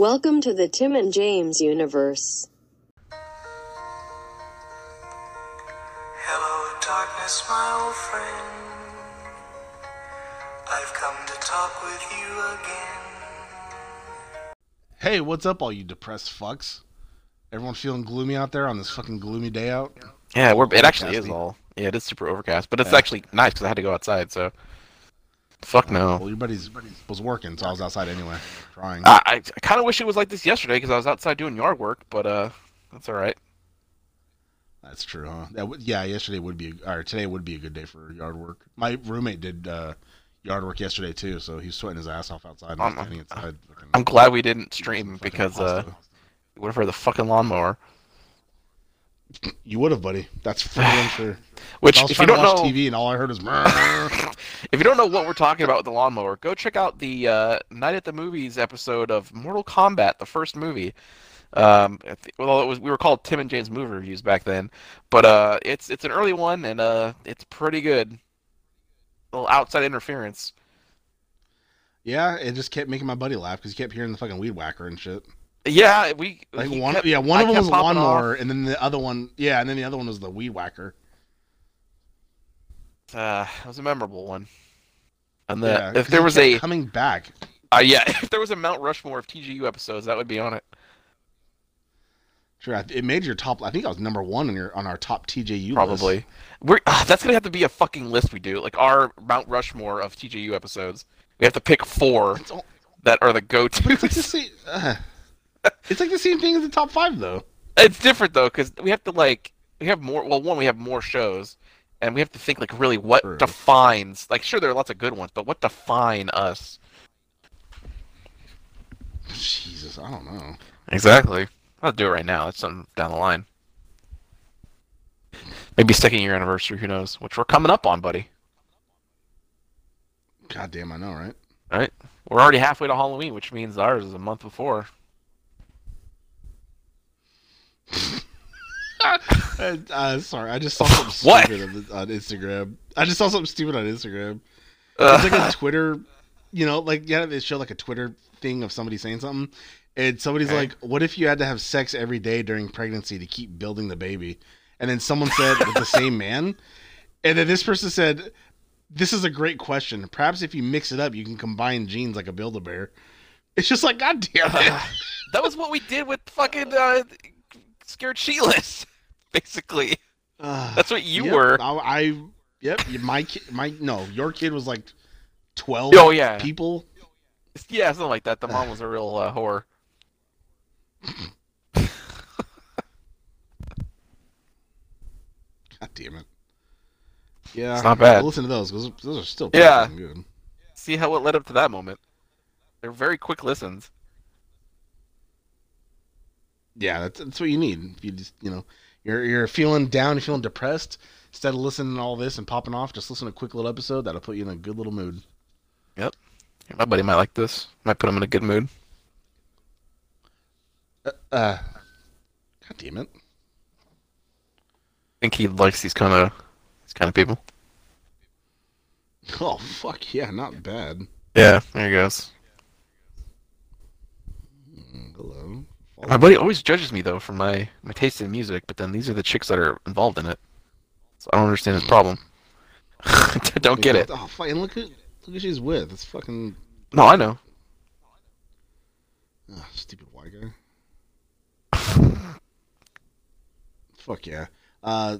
Welcome to the Tim and James universe. Hello, darkness, my old friend. I've come to talk with you again. Hey, what's up, all you depressed fucks? Everyone feeling gloomy out there on this fucking gloomy day out? Yeah, we're, it actually is all. Yeah, it is super overcast, but it's Yeah. actually nice because I had to go outside. So, fuck no. Well, your buddy's was working, so I was outside anyway, trying. I I, I kind of wish it was like this yesterday because I was outside doing yard work, but uh, that's all right. That's true, huh? That would, yeah, yesterday would be, or today would be a good day for yard work. My roommate did uh, yard work yesterday too, so he's sweating his ass off outside. And I was I'm-. I'm glad we didn't stream because uh, would have heard the fucking lawnmower. You would have, buddy. That's for damn sure. Which, I was if you don't watch know, TV and all I heard is. If you don't know what we're talking about with the lawnmower, go check out the uh, Night at the Movies episode of Mortal Kombat, the first movie. Um, well, it was we were called Tim and James movie reviews back then, but uh, it's it's an early one and uh, it's pretty good. A little outside interference. yeah, it just kept making my buddy laugh because he kept hearing the fucking weed whacker and shit. Yeah, we Like one, kept- yeah, one I of them was a lawnmower, and then the other one, yeah, and then the other one was the weed whacker. Uh, it was a memorable one. And the, Yeah, if there was a coming back, uh, yeah, if there was a Mount Rushmore of TJU episodes, that would be on it. sure, it made your top. I think I was number one on your on our top TJU Probably. list. We're uh, that's gonna have to be a fucking list we do, like our Mount Rushmore of TJU episodes. We have to pick four all, that are the but it's like the go-tos. Uh, it's like the same thing as the top five, though. it's different though, because we have to like we have more. Well, one we have more shows, and we have to think like really what True. defines. Like, sure, there are lots of good ones, but what define us? Jesus, I don't know. Exactly. I'll do it right now. It's something down the line. Maybe second year anniversary. Who knows? Which we're coming up on, buddy. God damn, I know, right? Right? We're already halfway to Halloween, which means ours is a month before. Uh, uh, sorry, I just saw something stupid on, on Instagram. I just saw something stupid on Instagram. Uh, It's like a Twitter, you know, like yeah, they show like a Twitter thing of somebody saying something, and somebody's Okay. like, "What if you had to have sex every day during pregnancy to keep building the baby?" And then someone said with the same man, and then this person said, "This is a great question. Perhaps if you mix it up, you can combine genes like a Build a Bear." It's just like, God damn it! that was what we did with fucking uh, Scared Shitless. Basically, Uh, that's what you yep, were. I, I yep. My kid, my no, your kid was like twelve. Oh yeah, people. yeah, something like that. The mom was a real uh, whore. God damn it. Yeah, It's not bad. Listen to those because those are still Yeah. good. See how it led up to that moment. They're very quick listens. Yeah, that's, that's what you need. If you just you know you're you're feeling down, you're feeling depressed. Instead of listening to all this and popping off, just listen to a quick little episode. That'll put you in a good little mood. Yep. My buddy might like this. Might put him in a good mood. Uh, uh God damn it. I think he likes these kind of these kind of people. Oh fuck yeah, not bad. Yeah, there he goes. Mm, Hello. My buddy always judges me though for my my taste in music, but then these are the chicks that are involved in it. So I don't understand his problem. don't get it. Oh fuck! And look who look who she's with. It's fucking No, I know. ah, stupid white guy. Fuck yeah. Uh,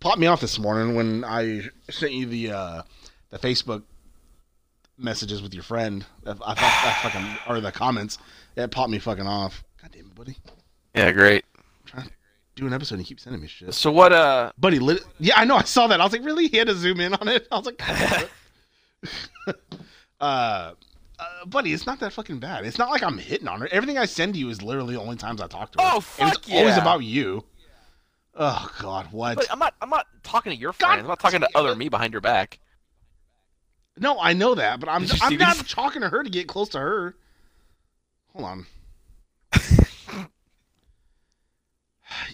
popped me off this morning when I sent you the uh, the Facebook messages with your friend. I, I that fucking or the comments. It popped me fucking off. God damn it, buddy. Yeah, great. trying to do an episode and you keep sending me shit. So what? Uh, Buddy, lit- yeah, I know. I saw that. I was like, really? He had to zoom in on it. I was like, God uh, uh, buddy, it's not that fucking bad. It's not like I'm hitting on her. Everything I send to you is literally the only times I talk to her. Oh, And fuck it's always about you. Oh God, what? but I'm not. I'm not talking to your friends. I'm not talking to other me behind your back. No, I know that, but I'm I'm not these? talking to her to get close to her. Hold on.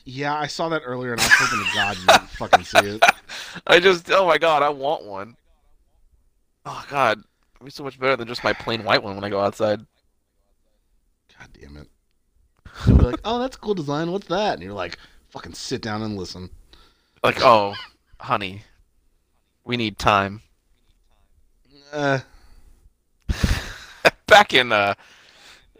yeah, I saw that earlier, and I was hoping to God you didn't fucking see it. I just. Oh my god, I want one. Oh god, it'd be so much better than just my plain white one when I go outside. God damn it. They'll be like, oh, that's a cool design. What's that? And you're like, fucking sit down and listen. Like, oh, honey, we need time. Uh, Back in uh,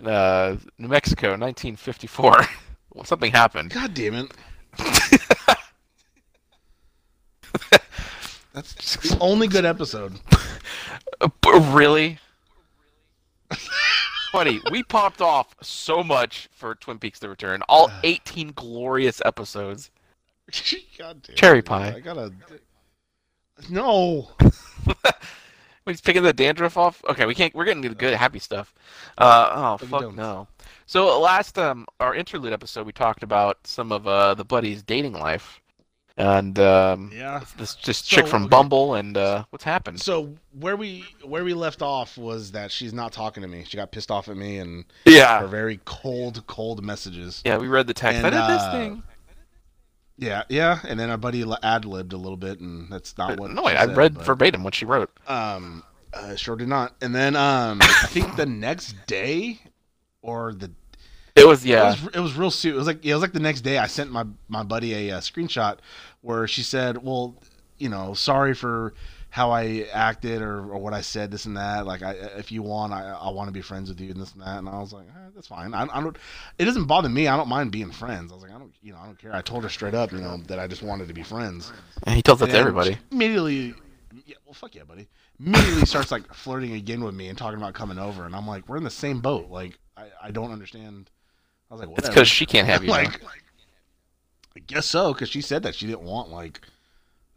uh, New Mexico, 1954, something happened. God damn it. That's the only good episode. Really? Buddy, we popped off so much for Twin Peaks: The Return. All 18 glorious episodes. God damn Cherry it, pie. I gotta. No. He's picking the dandruff off. Okay, we can't. We're getting to the good, happy stuff. Uh, oh fuck no. So last um our interlude episode, we talked about some of uh the buddies' dating life, and um Yeah. this just So, chick from okay. Bumble, and uh what's happened? So where we where we left off was that she's not talking to me. She got pissed off at me and Yeah, her very cold, cold messages. yeah. We read the text. And, I did this uh, thing. Yeah, yeah. And then our buddy ad libbed a little bit, and that's not what. no, she I, said, read but- verbatim what she wrote. Um, uh, sure did not. And then um, I think the next day, or the It was yeah. it was it was real soon. It was like it was like the next day. I sent my my buddy a, uh screenshot where she said, "Well, you know, sorry for how I acted or, or what I said, this and that. Like, I if you want, I I want to be friends with you and this and that." And I was like, eh, "That's fine. I, I don't. It doesn't bother me. I don't mind being friends." I was like, "I don't, you know, I don't care." I told her straight up, you know, that I just wanted to be friends. And he tells that And to everybody. Immediately, yeah, well, fuck yeah, buddy. Immediately starts like flirting again with me and talking about coming over, and I'm like, we're in the same boat. Like, I, I don't understand. I was like, It's because she can't have you. now. like, I guess so, because she said that she didn't want like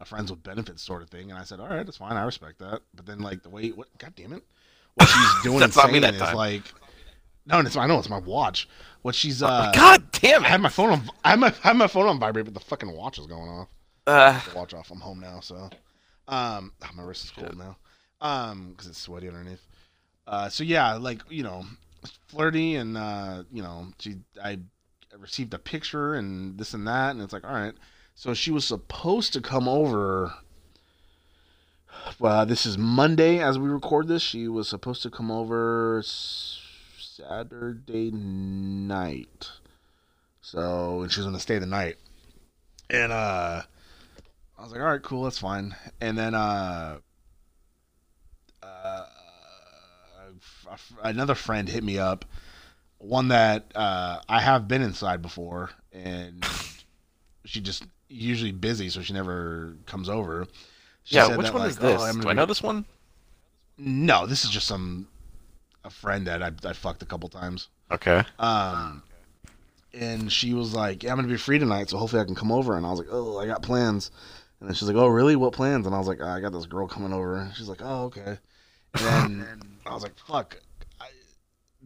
a friends with benefits sort of thing, and I said, all right, that's fine, I respect that. But then like the way, what, god damn it, what she's doing That's not me saying that is time. like, no, it's I know it's my watch. What she's uh, God damn it! I had my phone on, I had my, I had my phone on vibrate, but the fucking watch is going off Uh, watch off. I'm home now, so um, ah, my wrist is cold now, um, because it's sweaty underneath. Uh, so yeah, like you know, flirty, and uh, you know, she I received a picture and this and that, and it's like, all right. So she was supposed to come over. Well, this is Monday as we record this. She was supposed to come over Saturday night. So, and she was going to stay the night. And uh I was like, all right, cool, that's fine. And then uh, uh, another friend hit me up, one that uh, I have been inside before, and she just usually busy, so she never comes over. She yeah, which that, one like, is this? "Oh, Do I be-" know this one? No, this is just some a friend that I, I fucked a couple times. Okay. Um, and she was like, "Yeah, I'm gonna be free tonight, so hopefully I can come over." And I was like, "Oh, I got plans." And then she's like, "Oh, really? What plans?" And I was like, "I got this girl coming over." And she's like, "Oh, okay." And then I was like, "Fuck." I,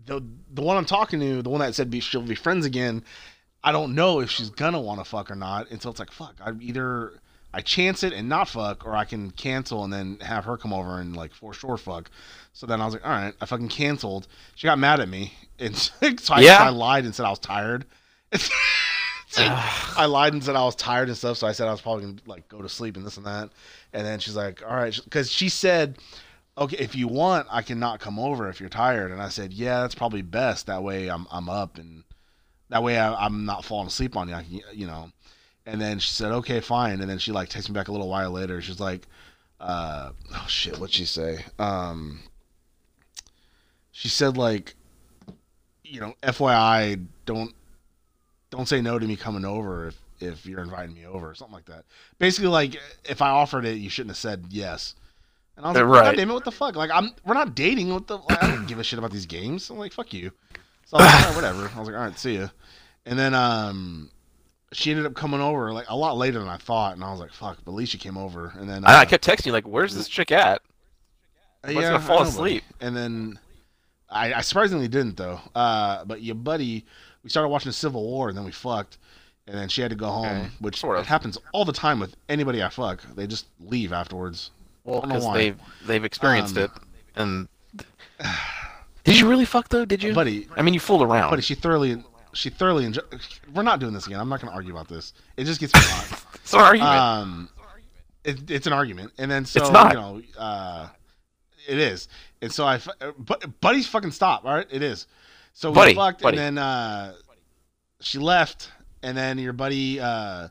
the the one I'm talking to, the one that said be, she'll be friends again. I don't know if she's gonna want to fuck or not until it's like, fuck. I either I chance it and not fuck, or I can cancel and then have her come over and like for sure fuck. So then I was like, all right, I fucking canceled. She got mad at me, and so I, Yeah. I lied and said I was tired. I lied and said I was tired and stuff. So I said I was probably gonna like go to sleep and this and that. And then she's like, all right, because she said, okay, if you want, I can not come over if you're tired. And I said, yeah, that's probably best. That way I'm I'm up and that way I, I'm not falling asleep on you. Can, you know. And then she said, okay, fine. And then she like texted me back a little while later. She's like, uh, oh shit, what'd she say? Um, she said like, you know, FYI, don't don't say no to me coming over if if you're inviting me over or something like that. Basically, like if I offered it, you shouldn't have said yes. And I was like, right. God damn it, what the fuck? Like I'm we're not dating. What the? Like, I don't give a shit about these games. I'm like, fuck you. So I was like, "All right, whatever. I was like, all right, see ya. And then um, she ended up coming over like a lot later than I thought, and I was like, fuck. But at least she came over, and then uh, I, kept texting you like, "Where's this chick at?" uh, When's gonna fall I know, asleep? And then I, I surprisingly didn't though. Uh, but your buddy, we started watching The Civil War, and then we fucked, and then she had to go home, Okay, which sort of. it happens all the time with anybody I fuck. They just leave afterwards. Well, I don't know because they've they've experienced Um, it. And did you really fuck though? Did you? Buddy, I mean, you fooled around. buddy, she thoroughly, she thoroughly enjoy. We're not doing this again. I'm not going to argue about this. It just gets me hot. it's an argument. Um, it, it's an argument, and then so It's not. you know, uh, it is, and so I, fu- but buddies fucking stop. All right, it is. So we Buddy, fucked, buddy. and then uh, she left, and then your buddy, uh,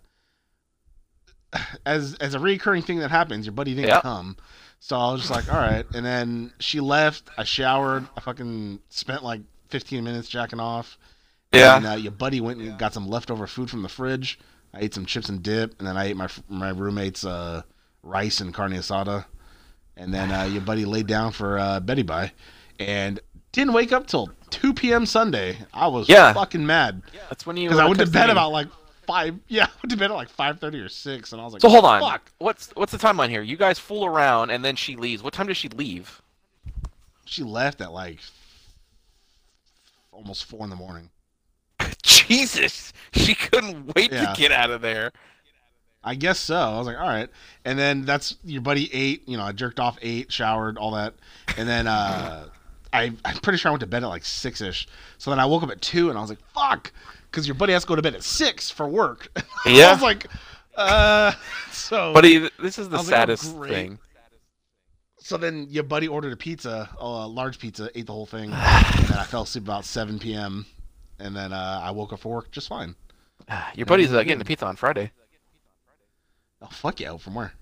as as a recurring thing that happens, your buddy didn't Yeah. come. So I was just like, all right. And then she left. I showered. I fucking spent like 15 minutes jacking off. Yeah. And uh, your buddy went and got some leftover food from the fridge. I ate some chips and dip, and then I ate my my roommate's uh, rice and carne asada. And then uh, your buddy laid down for uh, Betty Bye, and didn't wake up till 2 p.m. Sunday. I was Yeah. fucking mad Yeah, That's when you. because I went to bed about like five. Yeah, I went to bed at like 5:30 or six, and I was like, So hold on. fuck. What's what's the timeline here? You guys fool around and then she leaves. What time does she leave? She left at like almost four in the morning. Jesus, she couldn't wait Yeah. to get out of there. I guess so. I was like, all right. And then that's your buddy ate, you know, I jerked off, ate, showered, all that. And then uh I I'm pretty sure I went to bed at like six ish. So then I woke up at two and I was like, fuck because your buddy has to go to bed at six for work. Yeah. I was like, uh so Buddy, this is the was like, oh, saddest thing. so then your buddy ordered a pizza, a large pizza, ate the whole thing, and then I fell asleep about seven PM and then uh, I woke up for work just fine. Your buddy's uh, getting the pizza on Friday. Oh fuck yeah, from where?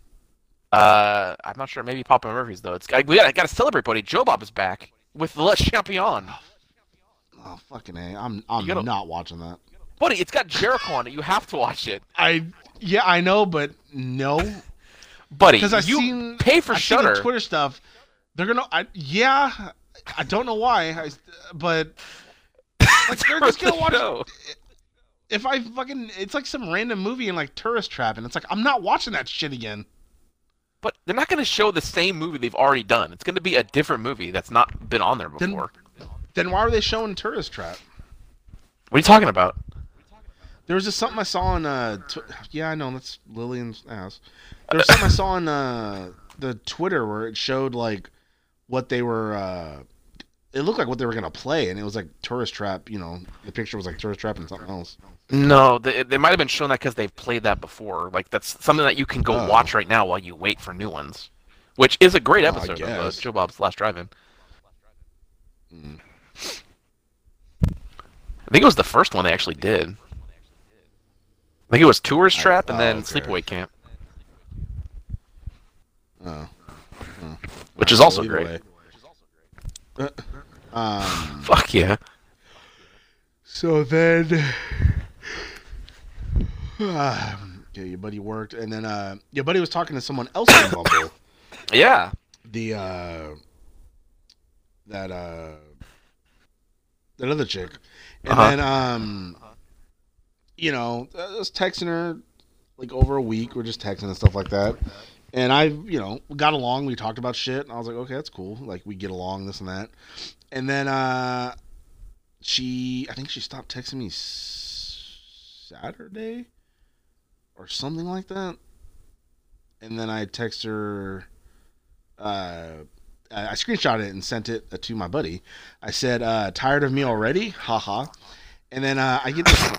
Uh, I'm not sure. Maybe Papa Murphy's though. It's I, we gotta, gotta celebrate, buddy. Joe Bob is back with Le Champion. Oh fucking A. I'm I'm gotta- not watching that. Buddy, it's got Jericho on it. You have to watch it, I yeah, I know, but no, buddy. because I you seen pay for I the Shudder. Twitter stuff. They're gonna, I, yeah, I don't know why, I, but like they're just gonna watch. show. If I fucking, it's like some random movie in like Tourist Trap, and it's like I'm not watching that shit again. But they're not gonna show the same movie they've already done. It's gonna be a different movie that's not been on there Then- before. Then why are they showing Tourist Trap? What are you talking about? There was just something I saw on. Uh, tw- yeah, I know that's Lillian's ass. There was something I saw on uh, the Twitter where it showed like what they were. Uh, it looked like what they were gonna play, and it was like Tourist Trap. You know, the picture was like Tourist Trap and something else. No, they, they might have been showing that because they've played that before. Like that's something that you can go Oh. watch right now while you wait for new ones, which is a great Oh, I episode of uh. Joe Bob's Last Drive-In. Mm. I think it was the first one they actually did. I think it was Tourist I- Trap and oh, then okay. Sleepaway Camp, Oh, which is also great. Uh, um. Fuck yeah. So then, yeah, your buddy worked, and then uh, your buddy was talking to someone else on Bumble. Yeah. the uh that uh that other chick. And Uh-huh. then um you know I was texting her like over a week. We're just texting and stuff like that. And I you know got along. We talked about shit. And I was like okay that's cool. Like we get along this and that. And then uh she I think she stopped texting me Saturday or something like that and then I text her uh, I I screenshot it and sent it to my buddy. I said, uh, "Tired of me already?" Haha. And then uh, I get this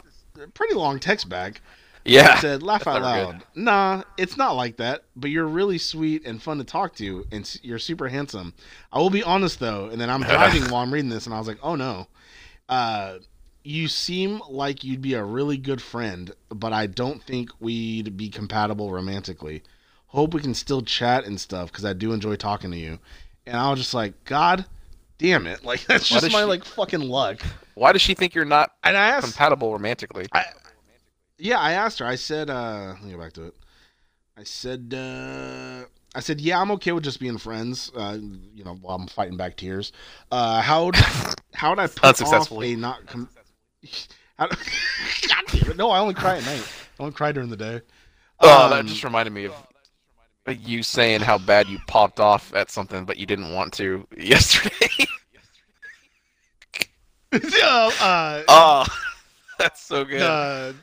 pretty long text back. Yeah. It said, "Laugh out loud." Nah, it's not like that. But you're really sweet and fun to talk to, and you're super handsome. I will be honest though. And then I'm driving while I'm reading this, and I was like, "Oh no." Uh, you seem like you'd be a really good friend, but I don't think we'd be compatible romantically. Hope we can still chat and stuff because I do enjoy talking to you. And I was just like, God damn it. Like, that's Why just my, she- like, fucking luck. Why does she think you're not And I asked, compatible romantically? I, yeah, I asked her. I said, uh, let me go back to it. I said, uh, I said, yeah, I'm okay with just being friends. Uh, you know, while I'm fighting back tears. Uh, how'd how'd I put off a not? Com- damn it! No, I only cry at night. I only cry during the day. Oh, that Um, just reminded me of you saying how bad you popped off at something, but you didn't want to yesterday. uh, uh, oh, that's so good. the-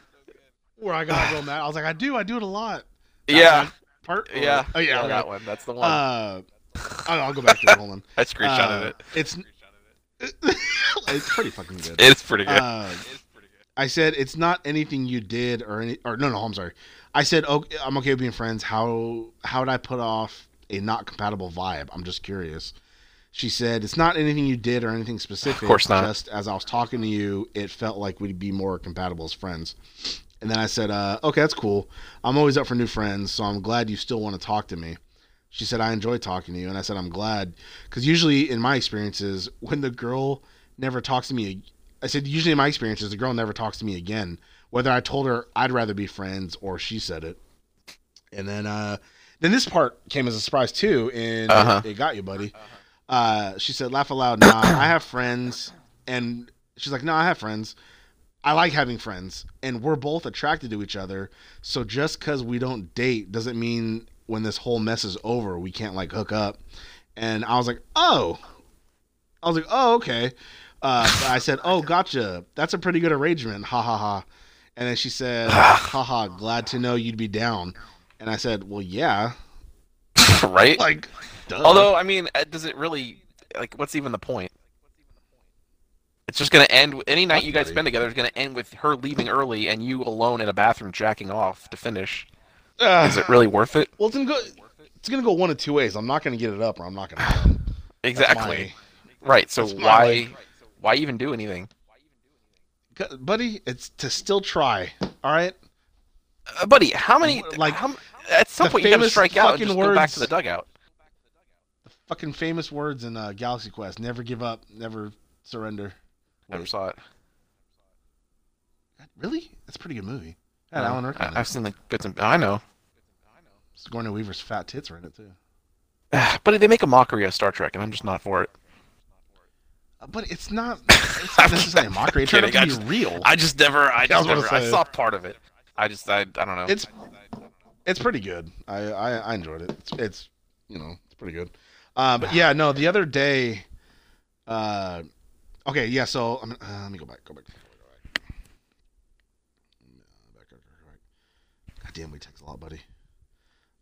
where I got real mad. I was like, I do, I do it a lot. That yeah, Part. or- yeah, Oh yeah. okay. that one. That's the one. Uh, I'll, I'll go back to it. Hold on. I screenshotted Uh, it. It's it's pretty fucking good. It's pretty good. Uh, I said it's not anything you did or any or no no I'm sorry. I said okay, I'm okay with being friends. How how would I put off a not compatible vibe? I'm just curious. She said, It's not anything you did or anything specific. Of course not. Just as I was talking to you, it felt like we'd be more compatible as friends. And then I said, uh, Okay, that's cool. I'm always up for new friends, so I'm glad you still want to talk to me. She said, I enjoy talking to you. And I said, I'm glad. Because usually, in my experiences, when the girl never talks to me, I said, usually in my experiences, the girl never talks to me again. Whether I told her I'd rather be friends or she said it. And then, uh, then this part came as a surprise too, and Uh-huh. it, it got you, buddy. Uh, she said, "Laugh aloud." Nah, I have friends, and she's like, "No, I have friends. I like having friends, and we're both attracted to each other. So just because we don't date doesn't mean when this whole mess is over, we can't like hook up." And I was like, "Oh," I was like, "Oh, okay." Uh, but I said, "Oh, gotcha. That's a pretty good arrangement." Ha ha ha. And then she said, "Ha ha. Glad to know you'd be down." And I said, "Well, yeah." right? Like, duh. Although, I mean, uh, does it really like? What's even the point? It's just gonna end. Any night you guys spend together is gonna end with her leaving early and you alone in a bathroom jacking off to finish. Ugh. Is it really worth it? Well, it's gonna go. It's gonna go one of two ways. I'm not gonna get it up, or I'm not gonna. Exactly. my- Right. So why like- why even do anything? Buddy, it's to still try. All right. Uh, buddy, how many Like, like how, at some point you gotta strike out and just go back to the dugout. The Fucking famous words in uh, Galaxy Quest: "Never give up, never surrender." Never saw it. really? That's a pretty good movie. No, Alan Rickman. I. I've seen the bits and I know. Sigourney Weaver's fat tits are in it too. But they make a mockery of Star Trek, and I'm just not for it. Uh, But it's not. It's not necessarily a mockery. It turned out kidding, to I just- real. I just never. I I just gonna never. I saw part of it. I just. I. I don't know. It's it's pretty good. I, I I enjoyed it. It's it's you know it's pretty good. Uh, but yeah, no. The other day, uh, okay, yeah. So I'm, uh, let me go back. Go back. Go back. God damn, we text a lot, buddy.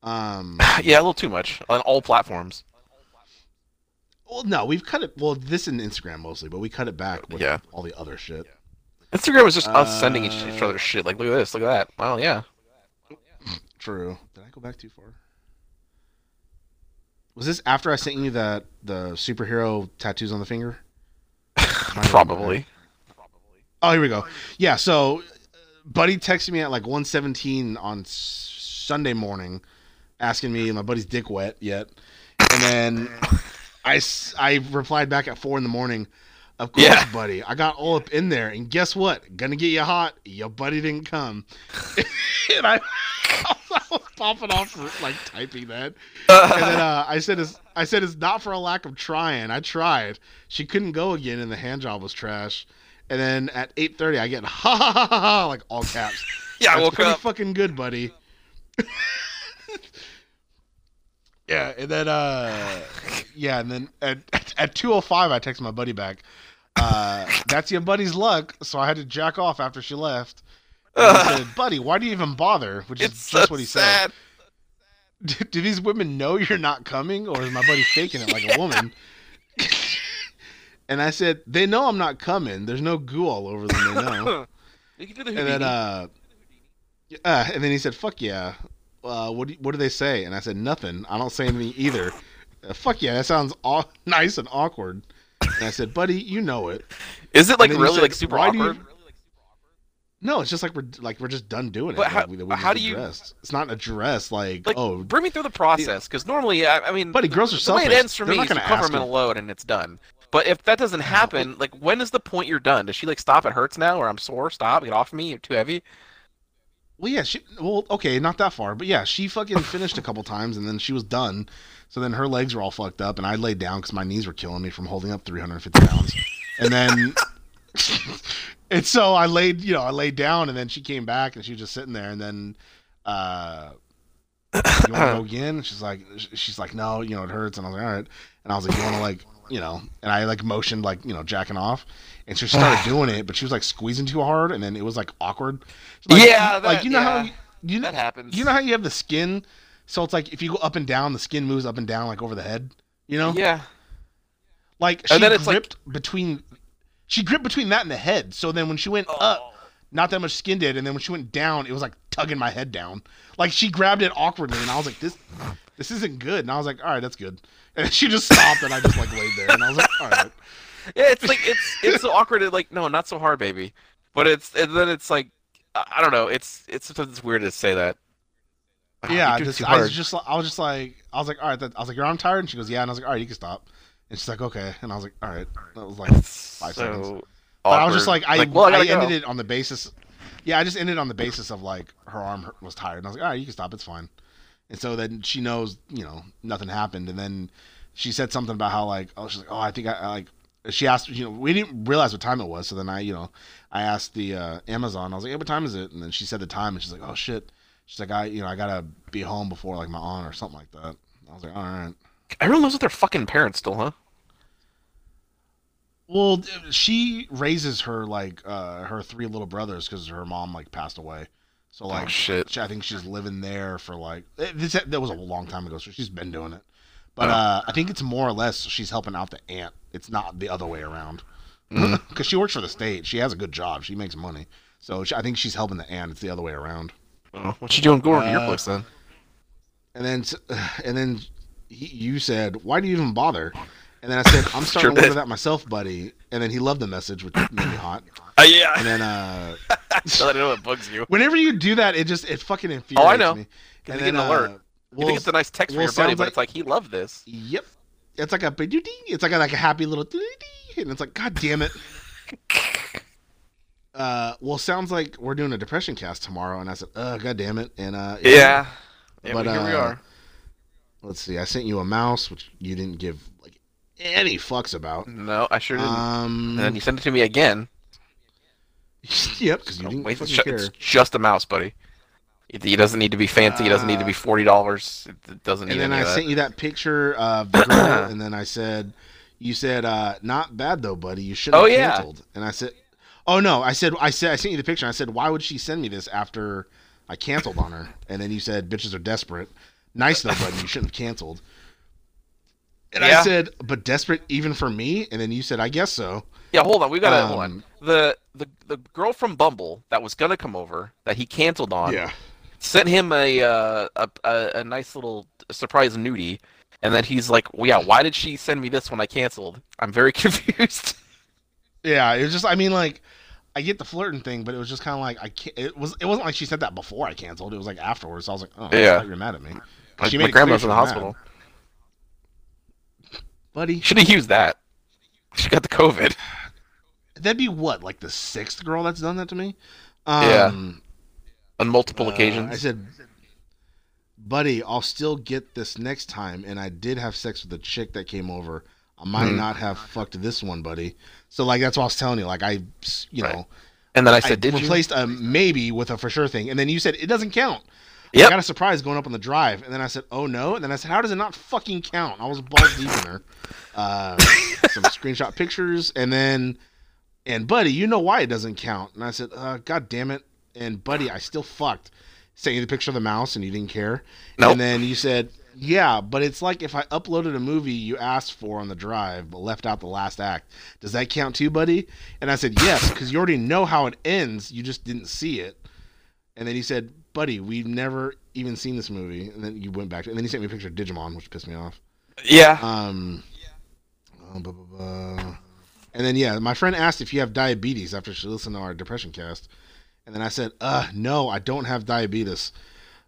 Um. yeah, a little too much on all platforms. Well, no, we've cut it. Well, this in Instagram mostly, but we cut it back with Yeah. all the other shit. Instagram is just us sending each, Uh, each other shit. Like, look at this, look at that. Well, yeah. True. Did I go back too far? Was this after I sent you that the superhero tattoos on the finger? Been Probably. Oh, here we go. Yeah, so uh, Buddy texted me at like 117 on S- Sunday morning asking me my buddy's dick wet yet. And then I I replied back at 4 in the morning. Of course, Yeah. buddy. I got all up in there. And guess what? Gonna get you hot. Your buddy didn't come. and I, I was popping off for like typing that. And then uh, I said it's I said it's not for a lack of trying. I tried. She couldn't go again, and the hand job was trash. And then at eight thirty, I get ha ha ha ha, ha like all caps. yeah, I That's woke pretty up. fucking good, buddy. Yeah, and then uh, yeah, and then at at two oh five, I text my buddy back. Uh, that's your buddy's luck. So I had to jack off after she left. And he said, "Buddy, why do you even bother?" Which is just so what he said do, do these women know you're not coming or is my buddy faking it like a woman and i said they know i'm not coming there's no goo all over them they know You can do the and then uh, uh and then he said fuck yeah uh what do, what do they say and i said nothing i don't say anything either uh, fuck yeah that sounds aw- nice and awkward and i said buddy you know it Is it like and then he really said, like super "Why do you-" awkward? no it's just like we're like we're just done doing it But how- like, we, how do you- it's not a dress like, Like, oh bring me through the process, because normally, I, I mean, Buddy, girls are the way it ends for They're me is you cover ask them in a them. load and it's done. But if that doesn't happen, like, when is the point you're done? Does she like stop? It hurts now, or I'm sore. Stop. Get off me. You're too heavy. Well, yeah, she. Well, okay, not that far, but yeah, she fucking finished a couple times, and then she was done. So then her legs were all fucked up, and I laid down because my knees were killing me from holding up 350 pounds. and then, and so I laid, you know, I laid down, and then she came back, and she was just sitting there, and then, uh, you want to go again? And she's like, she's like, no, you know, it hurts, and I was like, all right, and I was like, you want to like, you know, and I like motioned like, you know, jacking off, and she started doing it, but she was like squeezing too hard, and then it was like awkward. Like, Yeah, like you know how you, you know, That happens. you know how you have the skin, so it's like if you go up and down, the skin moves up and down like over the head. You know, Yeah. like she And then it's like- gripped between, she gripped between that and the head. So then when she went oh. up, Oh. not that much skin did, and then when she went down, it was like tugging my head down. Like she grabbed it awkwardly, and I was like, "This, this isn't good." And I was like, "All right, that's good." And she just stopped, and I just like laid there, and I was like, "All right." Yeah, it's like it's it's so awkward. It's like no, not so hard, baby. But it's and then it's like I I don't know. It's it's sometimes it's weird to say that. Like, Yeah, it just, I was just, I was just like, I was like, all right. That, I was like, your arm tired? And she goes, yeah. And I was like, all right, you can stop. And she's like, okay. And I was like, all right. That was like, five so seconds. but I was just like, I, well, I, I, ended it on the basis. Yeah, I just ended it on the basis of like her arm was tired. And I was like, all right, you can stop. It's fine. And so then she knows, you know, nothing happened. And then she said something about how like, oh, she's like, oh, I think I, I like. She asked, you know, we didn't realize what time it was. So then I, you know, I asked the uh, Amazon. I was like, hey, what time is it? And then she said the time, and she's like, oh shit. She's like, I, you know, I gotta be home before like my aunt or something like that. I was like, all right. Everyone lives with their fucking parents still, huh? Well, she raises her like uh her three little brothers because her mom like passed away. So like, oh shit. I think she's living there for like eh, this. That was a long time ago, so she's been doing it. But Oh. uh I think it's more or less she's helping out the aunt. It's not the other way around. Because she works for the state, she has a good job, she makes money. So she, I think she's helping the aunt. It's the other way around. Oh, what you doing going to your Uh, place then? And then and then he, you said, "Why do you even bother?" And then I said, "I'm starting to did. wonder that myself, buddy." And then he loved the message, which made me hot. Uh, yeah. And then uh I don't know it bugs you. whenever you do that, it just it fucking infuriates me. Oh, I know. me. And get then an alert. uh, You think it's a nice text for your buddy, sounds but it's like he loved this. yep, it's like a ba-doo-dee. it's like a, like a happy little doo-dee-dee. and it's like, God damn it. Uh, well, sounds like we're doing a depression cast tomorrow, and I said, "Uh, god damn it!" And uh, Yeah. Yeah, But, but, here we uh, are. let's see, I sent you a mouse, which you didn't give like any fucks about. No, I sure didn't. Um, and then you sent it to me again. yep, because you Oh, didn't wait, it's, ju- care. it's just a mouse, buddy. It, it doesn't need to be fancy. It doesn't need to be forty dollars. It, it doesn't need to be. and then I sent you that picture of the girl, and then I said, "You said uh, not bad though, buddy. You should have Oh, yeah. canceled." And I said, "Oh no," I said, "I said I sent you the picture." I said, "Why would she send me this after I canceled on her?" And then you said, "Bitches are desperate." Nice though, buddy. You shouldn't have canceled. And Yeah. I said, "But desperate even for me?" And then you said, "I guess so." Yeah, hold on. We on. Um, The the the girl from Bumble that was gonna come over that he canceled on Yeah. Sent him a uh, a, a nice little surprise nudie, and then he's like, well, "Yeah, why did she send me this when I canceled?" I'm very confused. Yeah, it was just I mean like I get the flirting thing, but it was just kind of like I can't. It was. It wasn't like she said that before I canceled. It was like afterwards. So I was like, oh, Yeah. you're mad at me. Like, She my made clear grandma's in the hospital. buddy. Should have used that. She got the COVID. That'd be what, like the sixth girl that's done that to me? Yeah. On multiple uh, occasions. I said, buddy, I'll still get this next time. And I did have sex with a chick that came over. I might Hmm. not have fucked this one, buddy. So like that's what I was telling you. Like I, you Right. know, and then I I, said, "Did you?" replaced a maybe with a for sure thing, and then you said it doesn't count. I got a surprise going up on the drive, and then I said, "Oh no!" And then I said, "How does it not fucking count?" I was balls deep in her. Uh, some screenshot pictures, and then, and buddy, you know why it doesn't count? And I said, uh, "God damn it!" And buddy, I still fucked. Sent you the picture of the mouse, and you didn't care. Nope. And then you said, "Yeah, but it's like if I uploaded a movie you asked for on the drive, but left out the last act. Does that count too, buddy?" And I said, "Yes, because you already know how it ends. You just didn't see it." And then he said, "Buddy, we've never even seen this movie." And then you went back to, and then he sent me a picture of Digimon, which pissed me off. yeah. Um, uh, blah, blah, blah. and then yeah, my friend asked if you have diabetes after she listened to our depression cast, and then I said, "Uh, no, I don't have diabetes.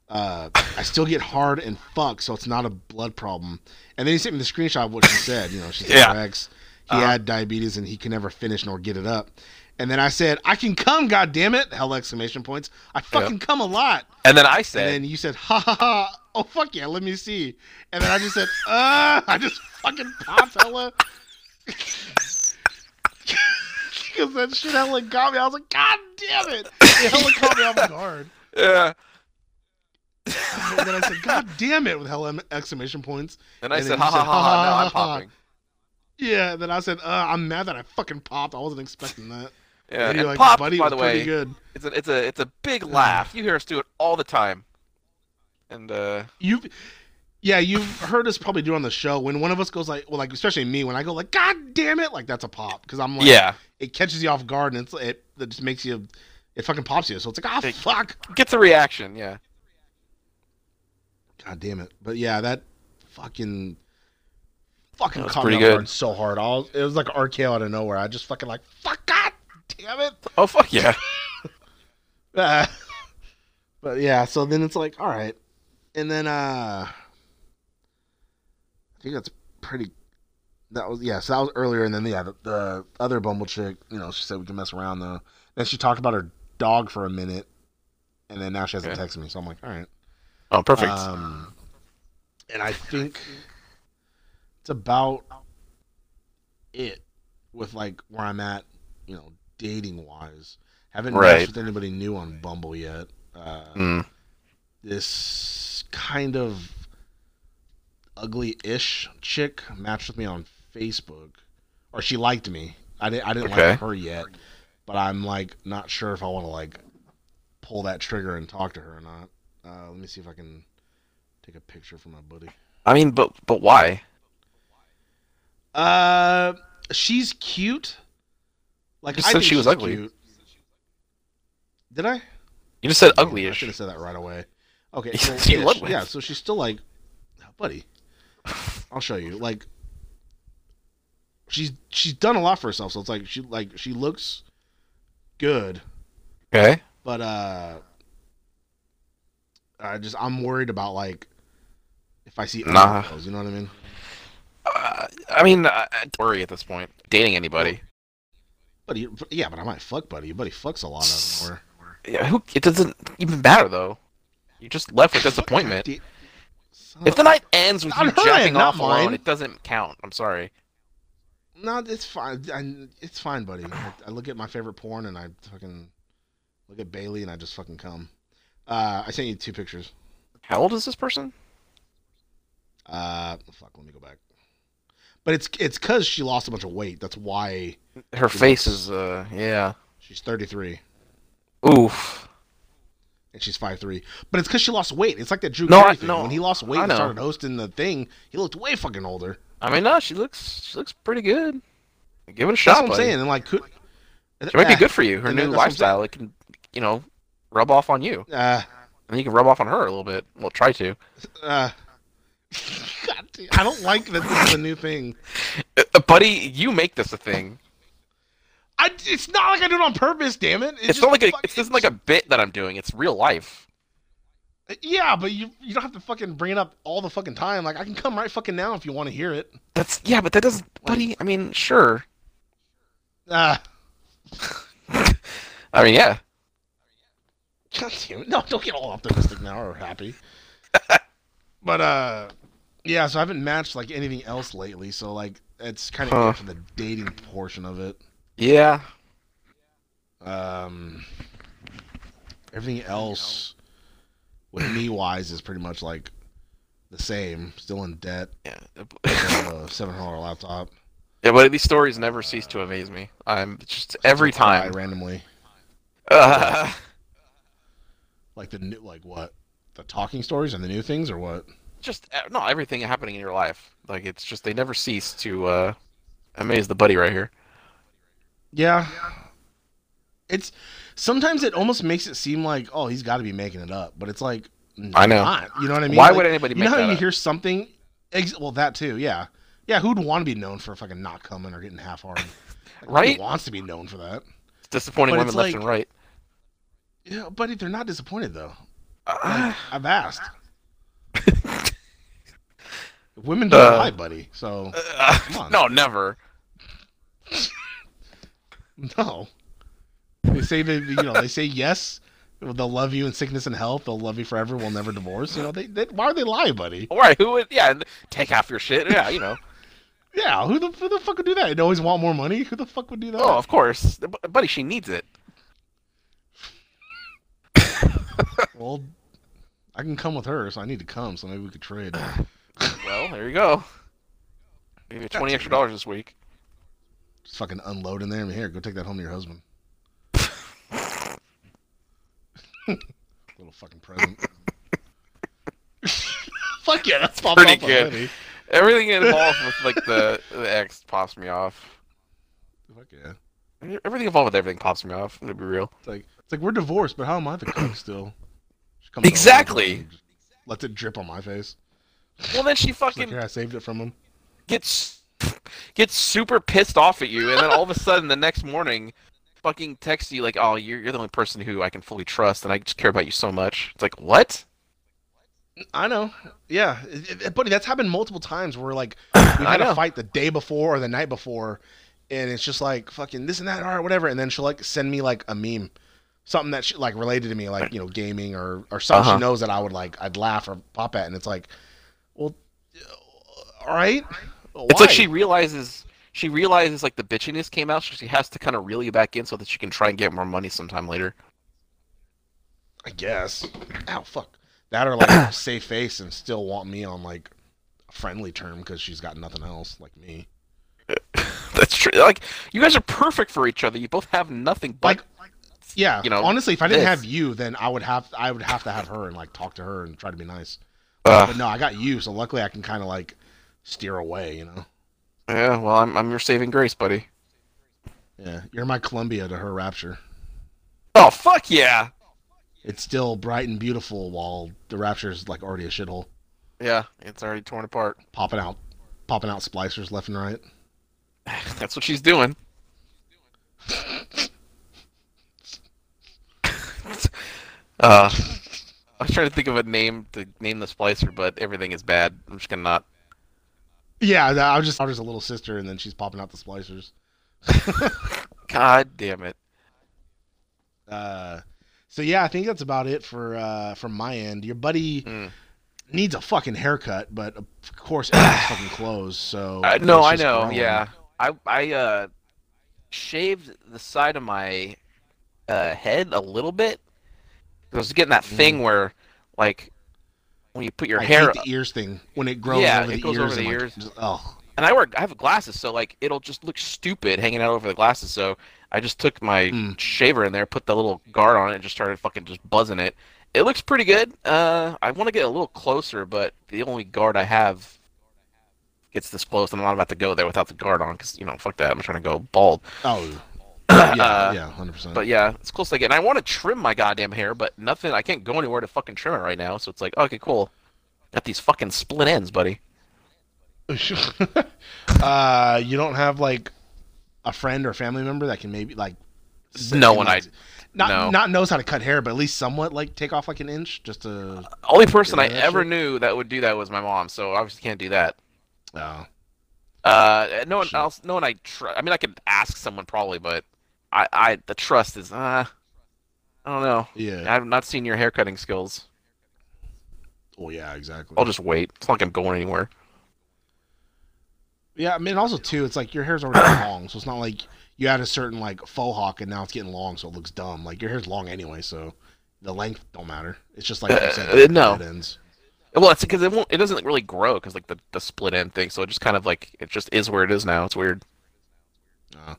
Uh, I still get hard and fuck, so it's not a blood problem." And then he sent me the screenshot of what she said. You know, she said Yeah. her ex he Uh-huh. had diabetes and he can never finish nor get it up. And then I said, "I can come, God damn it!" Hell exclamation points. I fucking come a lot. And then I said, And then you said, ha ha ha. Oh, fuck yeah, let me see. And then I just said, uh, I just fucking popped hella. Because that shit hella got me. I was like, God damn it. It hella caught me off guard. "Yeah." And then I said, God damn it, with hella exclamation points. And I And said, "Ha you ha said, ha ha!" Ha, I'm ha, ha. popping. Yeah, then I said, uh, I'm mad that I fucking popped. I wasn't expecting that. Yeah, and and like, pop, buddy, by the way, good. it's a it's a it's a big laugh. You hear us do it all the time. And uh, You've, yeah, you've heard us probably do on the show when one of us goes like, well, like especially me when I go like, God damn it, like that's a pop because I'm like, yeah, it catches you off guard and it's, it, it just makes you it fucking pops you. So it's like, ah, It- fuck. gets a reaction, yeah. God damn it. But yeah, that fucking fucking caught pretty good. so hard. All it was like RKO out of nowhere. I just fucking like, fuck, god damn it. Oh fuck yeah. Uh, but yeah, so then it's like, all right, and then uh, I think that's pretty. That was yeah. So that was earlier, and then yeah, the, the other Bumble chick, you know, she said we can mess around though. Then she talked about her dog for a minute, and then now she hasn't Okay. texted me. So I'm like, all right. Oh perfect. Um, and I think it's about it with like where I'm at, you know, dating wise. Haven't Right. matched with anybody new on Bumble yet. Uh, Mm. This kind of ugly-ish chick matched with me on Facebook, or she liked me. I didn't. I didn't Okay. like her yet, but I'm like not sure if I want to like pull that trigger and talk to her or not. Uh, let me see if I can take a picture for my buddy. I mean, but but why? Uh, she's cute. Like You I said think she was ugly. cute. Did I? You just said Damn, I should have said that right away. Okay, You so ish. ugly. yeah, so she's still like, buddy. I'll show you. Like, she's she's done a lot for herself. So it's like she like she looks good, Okay. but uh, I just I'm worried about like if I see Nah. other girls, you know what I mean? Uh, I mean, I, worry at this point. Dating anybody. Buddy, yeah, but I might fuck buddy. Buddy fucks a lot of them. Yeah, who? It doesn't even matter though. You just left with disappointment. If the night ends with Not you jacking off alone, it doesn't count. I'm sorry. No, it's fine. I, it's fine, buddy. I, I look at my favorite porn and I fucking look at Bailey and I just fucking come. Uh, I sent you two pictures. How old is this person? Uh, fuck. Let me go back. But it's it's because she lost a bunch of weight. That's why Her face is, uh, yeah. she's 33 Oof. And she's 5'3". But it's because she lost weight. It's like that Drew No, Carey thing. no, when he lost weight and started hosting the thing, he looked way fucking older. I mean, no, she looks, she looks pretty good. Give it a That's shot, what I'm buddy. saying. And like, could She might be good for you. Her new that's what I'm lifestyle, it can, you know, rub off on you, Uh, and you can rub off on her a little bit. Well, try to. uh, God, damn, I don't like that this is a new thing. Uh, buddy, you make this a thing. I, it's not like I do it on purpose, damn it. It's, just not like a, fuck- it's just like a bit that I'm doing. It's real life. Yeah, but you you don't have to fucking bring it up all the fucking time. Like I can come right fucking now if you want to hear it. That's yeah, but that doesn't, buddy. I mean, sure. Uh, I mean, yeah. God damn it. No, don't get all optimistic now or happy. but uh, yeah. So I haven't matched like anything else lately. So like it's kind of Huh. for the dating portion of it. Yeah. Um, everything else with me wise is pretty much like the same. Still in debt. Yeah. Seven hundred dollar laptop. yeah, but these stories never cease to amaze me. I'm just every time. randomly. Uh, Like the new, like what? The talking stories and the new things, or what? just uh, no everything happening in your life. Like it's just they never cease to uh, amaze the buddy right here. Yeah. It's sometimes it almost makes it seem like oh he's got to be making it up, but it's like I know. not. You know what I mean? Why Like, would anybody You make know how you up? hear something? Ex- well, that too. Yeah. Yeah. Who'd want to be known for fucking not coming or getting half hard? Like, Right? Who wants to be known for that? It's disappointing But women it's left like- and right. Yeah, buddy, they're not disappointed though. Uh, I've asked. Women don't Uh, lie, buddy. So on. no, never. No. They say that you know they say yes. They'll love you in sickness and health. They'll love you forever. We'll never divorce. You know they, they why are they lie, buddy? All right, who would? Yeah, take half your shit. Yeah, you know. Yeah, who the who the fuck would do that? They always want more money. Who the fuck would do that? Oh, of course, Bu- buddy. She needs it. Well, I can come with her, so I need to come. So maybe we could trade. Well, there you go. Maybe twenty extra dollars this week. Fucking unload in there. I mean, here, go take that home to your husband. Little fucking present. Fuck yeah, that's Pretty good. Everything involved with like the the X pops me off. Fuck yeah. Everything involved with everything pops me off. To be real. It's like It's like we're divorced, but how am I the cook still? She Exactly. Lets it drip on my face. Well, then she She's like, fucking here, I saved it from him. gets gets super pissed off at you, and then all of a sudden the next morning, fucking texts you like, "Oh, you're you're the only person who I can fully trust, and I just care about you so much." It's like, what? I know. Yeah, buddy, that's happened multiple times where like we've had a fight the day before or the night before, and it's just like fucking this and that, all right, whatever, and then she'll like send me like a meme, something that she like related to me, like you know, gaming or or something Uh-huh. she knows that I would like, I'd laugh or pop at, and it's like, well, all right. It's like she realizes she realizes like the bitchiness came out, so she has to kind of reel you back in so that she can try and get more money sometime later. I guess. Ow, fuck. That or like save face and still want me on like a friendly term because she's got nothing else like me. That's true. Like you guys are perfect for each other. You both have nothing but Like, yeah. you know, honestly, if I didn't this. have you, then I would have I would have to have her and like talk to her and try to be nice. uh, But no, I got you, so luckily I can kind of like steer away. You know. yeah. Well, I'm I'm your saving grace, buddy. Yeah, you're my Columbia to her Rapture. Oh fuck yeah, It's still bright and beautiful while the Rapture's like already a shithole, yeah. It's already torn apart. popping out, popping out splicers left and right. That's what she's doing. uh, I was trying to think of a name to name the splicer, but everything is bad. I'm just gonna not. Yeah, I was just I was a little sister, and then she's popping out the splicers. God damn it. Uh, so yeah, I think that's about it for uh from my end. Your buddy Mm. needs a fucking haircut, but of course fucking closed. So Uh, no, I know. growing. Yeah, I I uh shaved the side of my uh head a little bit. I was getting that thing where, like, when you put your. I hair, hate the ears thing when it grows Yeah, over it the goes ears. over the like, ears. just- oh, and I wear I have glasses, so like it'll just look stupid hanging out over the glasses. So I just took my Mm. shaver in there, put the little guard on it, and just started fucking just buzzing it. It looks pretty good. Uh, I want to get a little closer, but the only guard I have gets this close, and I'm not about to go there without the guard on because you know fuck that. I'm trying to go bald. oh, yeah, Uh, yeah, hundred percent. But yeah, it's close to get. And I want to trim my goddamn hair, but nothing. I can't go anywhere to fucking trim it right now. So it's like, okay, cool. Got these fucking split ends, buddy. uh, you don't have like a friend or family member that can maybe like No one I- not no. not knows how to cut hair, but at least somewhat like take off like an inch just to. Only person I ever shit. knew that would do that was my mom. So obviously can't do that. Oh, Uh, no one Shit. else. No one I tr- I mean, I could ask someone probably, but I, I the trust is. Uh, I don't know. yeah. I've not seen your haircutting skills. Oh yeah, exactly. I'll just wait. It's not like I'm going anywhere. Yeah, I mean, also too, it's like your hair's already long, so it's not like you had a certain like faux hawk and now it's getting long, so it looks dumb. Like your hair's long anyway, so the length don't matter. It's just like you said, Uh, no. dead ends. Well, it's because it won't. It doesn't really grow because like the the split end thing. So it just kind of like it just is where it is now. It's weird. Uh,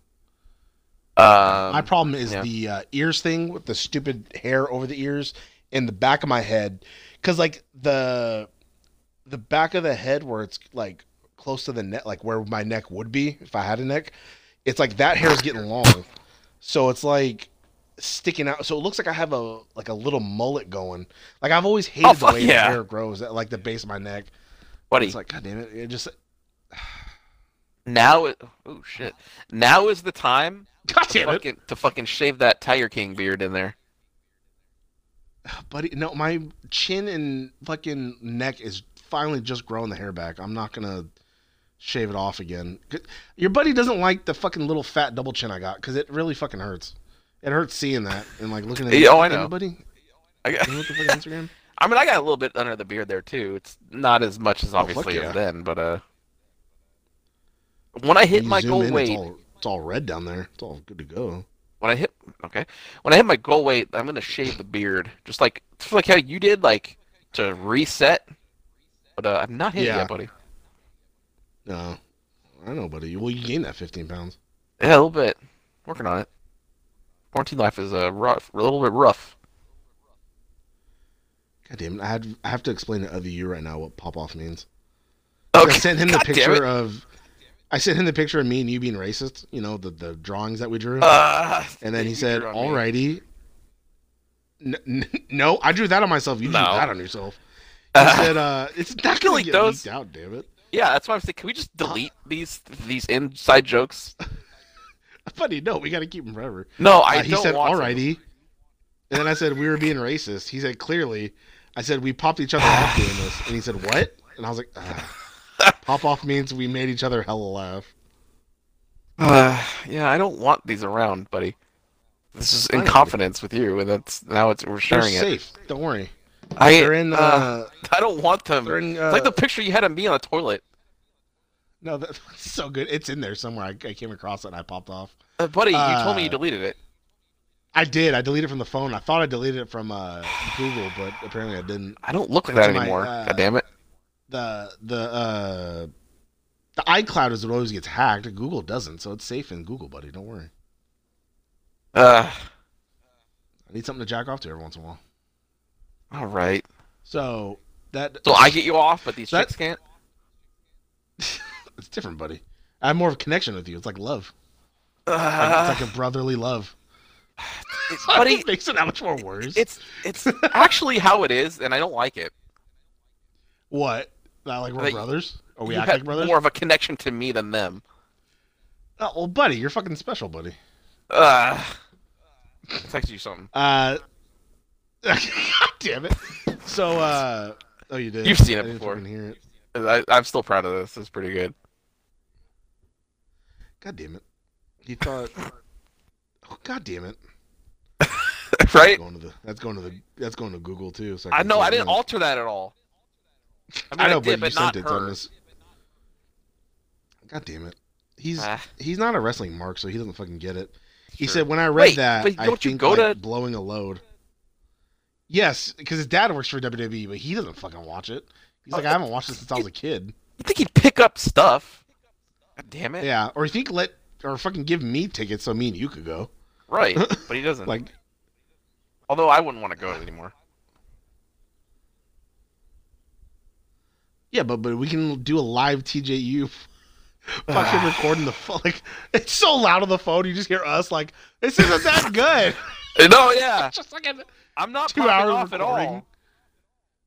Um, my problem is yeah. the uh, ears thing with the stupid hair over the ears in the back of my head, because like the the back of the head where it's like close to the neck, like where my neck would be if I had a neck, it's like that hair is getting long, so it's like sticking out. So it looks like I have a like a little mullet going. Like I've always hated Oh, the way yeah. the hair grows at like the base of my neck. buddy. It's like God damn it! It just Now, it, oh shit! Now is the time God to damn it, fucking, to fucking shave that Tiger King beard in there. buddy. No, my chin and fucking neck is finally just growing the hair back. I'm not gonna shave it off again. Your buddy doesn't like the fucking little fat double chin I got because it really fucking hurts. It hurts seeing that and like looking at. Yeah, oh, I know. buddy. I, got, Can you look at Instagram? I mean, I got a little bit under the beard there too. It's not as much as Oh, obviously yeah. as then, but uh, when I hit When my goal in, weight, all, it's all red down there. It's all good to go. when I hit okay, when I hit my goal weight, I'm gonna shave the beard, just like just like how you did, like to reset. But uh, I'm not hit Yeah. yet, buddy. No, I know, buddy. Well, you gained that 15 pounds. Yeah, a little bit. Working on it. Quarantine life is uh, rough, a little bit rough. God damn it! I had I have to explain to other you right now what pop off means. Okay. I sent him the God damn picture of. I sent him the picture of me and you being racist. You know the the drawings that we drew. Uh, and then he said, "Alrighty." N- n- no, I drew that on myself. You drew that on yourself. You said, uh, it's not gonna Delete get those. leaked out, damn it. Yeah, that's why I'm saying. Can we just delete these these inside jokes? Funny, no, we gotta keep them forever. No, I Uh, he said, to. "Alrighty," and then I said, "We were being racist." He said, "Clearly." I said, "We popped each other off doing this," and he said, "What?" And I was like, "Ah." "Pop off means we made each other hella laugh." Uh, yeah, I don't want these around, buddy. This is in confidence with you, and that's now it's we're They're sharing it. safe. Don't worry. I They're in. uh, Uh, I don't want them. they're in. Uh, It's like the picture you had of me on the toilet, no, that's so good. It's in there somewhere. I, I came across it and I popped off. uh, buddy. you told me you uh, deleted it. I did. I deleted it from the phone. I thought I deleted it from uh, Google, but apparently I didn't. I don't look like that my, anymore. uh, God damn it. The the uh, the iCloud is what always gets hacked. Google doesn't, so it's safe in Google, buddy. Don't worry. Uh, I need something to jack off to every once in a while. all right. So that So I get you off, but these That- chicks can't. it's different, buddy. I have more of a connection with you. It's like love. Like, Uh, it's like a brotherly love. it's, buddy, it makes it that much more worse. it's it's actually how it is, and I don't like it. what? That like we're brothers? Or we act like brothers? more of a connection to me than them. Oh, well, buddy, you're fucking special, buddy. Uh, I'll text you something. Uh, God damn it. So, uh, oh, you did. You've seen it I didn't before. hear it. I, I'm still proud of this. It's pretty good. God damn it. You thought. Oh, God damn it. right? That's Going to the. That's going to the. That's going to Google too. So I can know. I didn't alter that at all. I, mean, I know, did, but you sent it. Her. just- God damn it. He's Ah. he's not a wrestling mark, so he doesn't fucking get it. He Sure. said when I read Wait, that, I don't you think go like to- blowing a load. Yes, because his dad works for WWE, but he doesn't fucking watch it. He's like, Oh, I haven't watched it since I was a kid. You think he'd pick up stuff? God damn it! Yeah, or you think let or fucking give me tickets so me and you could go. Right, but he doesn't. Like, Although I wouldn't want to go anymore. Yeah, but but we can do a live TJU. Ah. Fucking recording the phone. Like, it's so loud on the phone. You just hear us like, this isn't that good. No, yeah, just fucking I'm not two hours off at all. recording.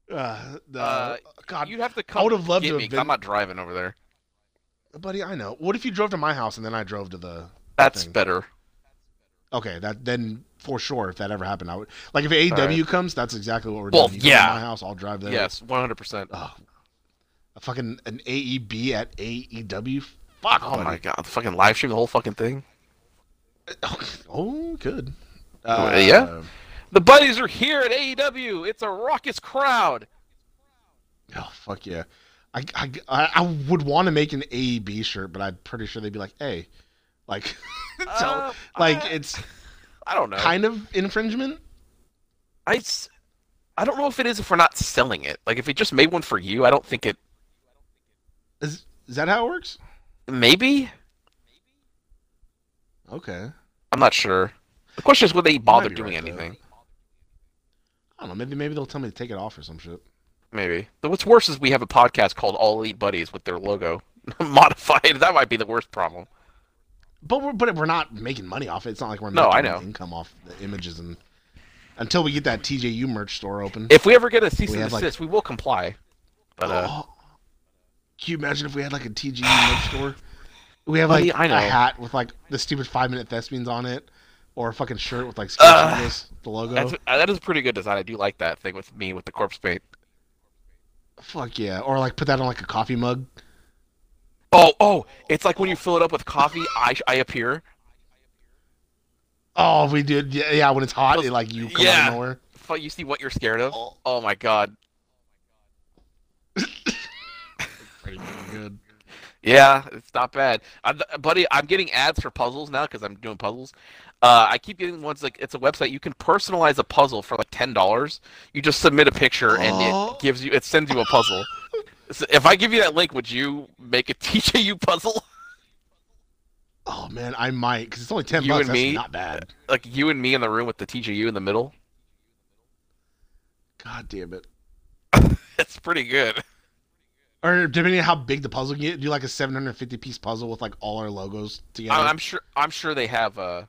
Uh, Uh, God, You'd have to come. would have loved to me, have 'cause I'm not driving over there. buddy, I know. What if you drove to my house and then I drove to the? That's thing? better. Okay, that then for sure, if that ever happened, I would like if AEW comes. That's exactly what we're Well, doing. You come to yeah. my house, I'll drive there. Yes, 100. percent Oh, a fucking an AEB at AEW. Fuck. Oh buddy. my god, the fucking live stream the whole fucking thing. Oh, good. Uh, yeah? The buddies are here at AEW. It's a raucous crowd. Oh fuck yeah. I, I, I I would want to make an AEB shirt, but I'm pretty sure they'd be like, hey, like, tell, Uh, like I- it's I don't know. kind of infringement. I, I don't know if it is if we're not selling it. Like if we just made one for you, I don't think it. Is is that how it works? Maybe Okay. I'm not sure. The question is, would they bother doing right, though. anything? I don't know. Maybe maybe they'll tell me to take it off or some shit. Maybe. But what's worse is we have a podcast called All Elite Buddies with their logo modified. That might be the worst problem. But we're but we're not making money off it. It's not like we're No, making I know. income off the images and until we get that TJU merch store open. If we ever get a cease We and have, like- desist, we will comply. But uh, Oh. Can you imagine if we had like a TJU merch store? We have like I know. a hat with like the stupid five minute thespians on it, or a fucking shirt with like Uh, the logo. that's, uh, that is a pretty good design. I do like that thing with me with the corpse paint. Fuck yeah! Or like put that on like a coffee mug. Oh, oh! It's like when you fill it up with coffee, I I appear. Oh, we did. Yeah, yeah when it's hot, it, like you come out yeah. of nowhere. You see what you're scared of? Oh. Oh my god. Pretty good. Yeah, it's not bad, I'm, buddy. I'm getting ads for puzzles now because I'm doing puzzles. Uh, I keep getting ones like it's a website you can personalize a puzzle for like ten dollars. You just submit a picture and Oh. it gives you it sends you a puzzle. So if I give you that link, would you make a TJU puzzle? Oh man, I might because it's only ten You bucks. and That's me? not bad. Like you and me in the room with the TJU in the middle. God damn it. It's pretty good. Or depending on how big the puzzle can get, do like a 750 piece puzzle with like all our logos together. I'm sure. I'm sure they have uh,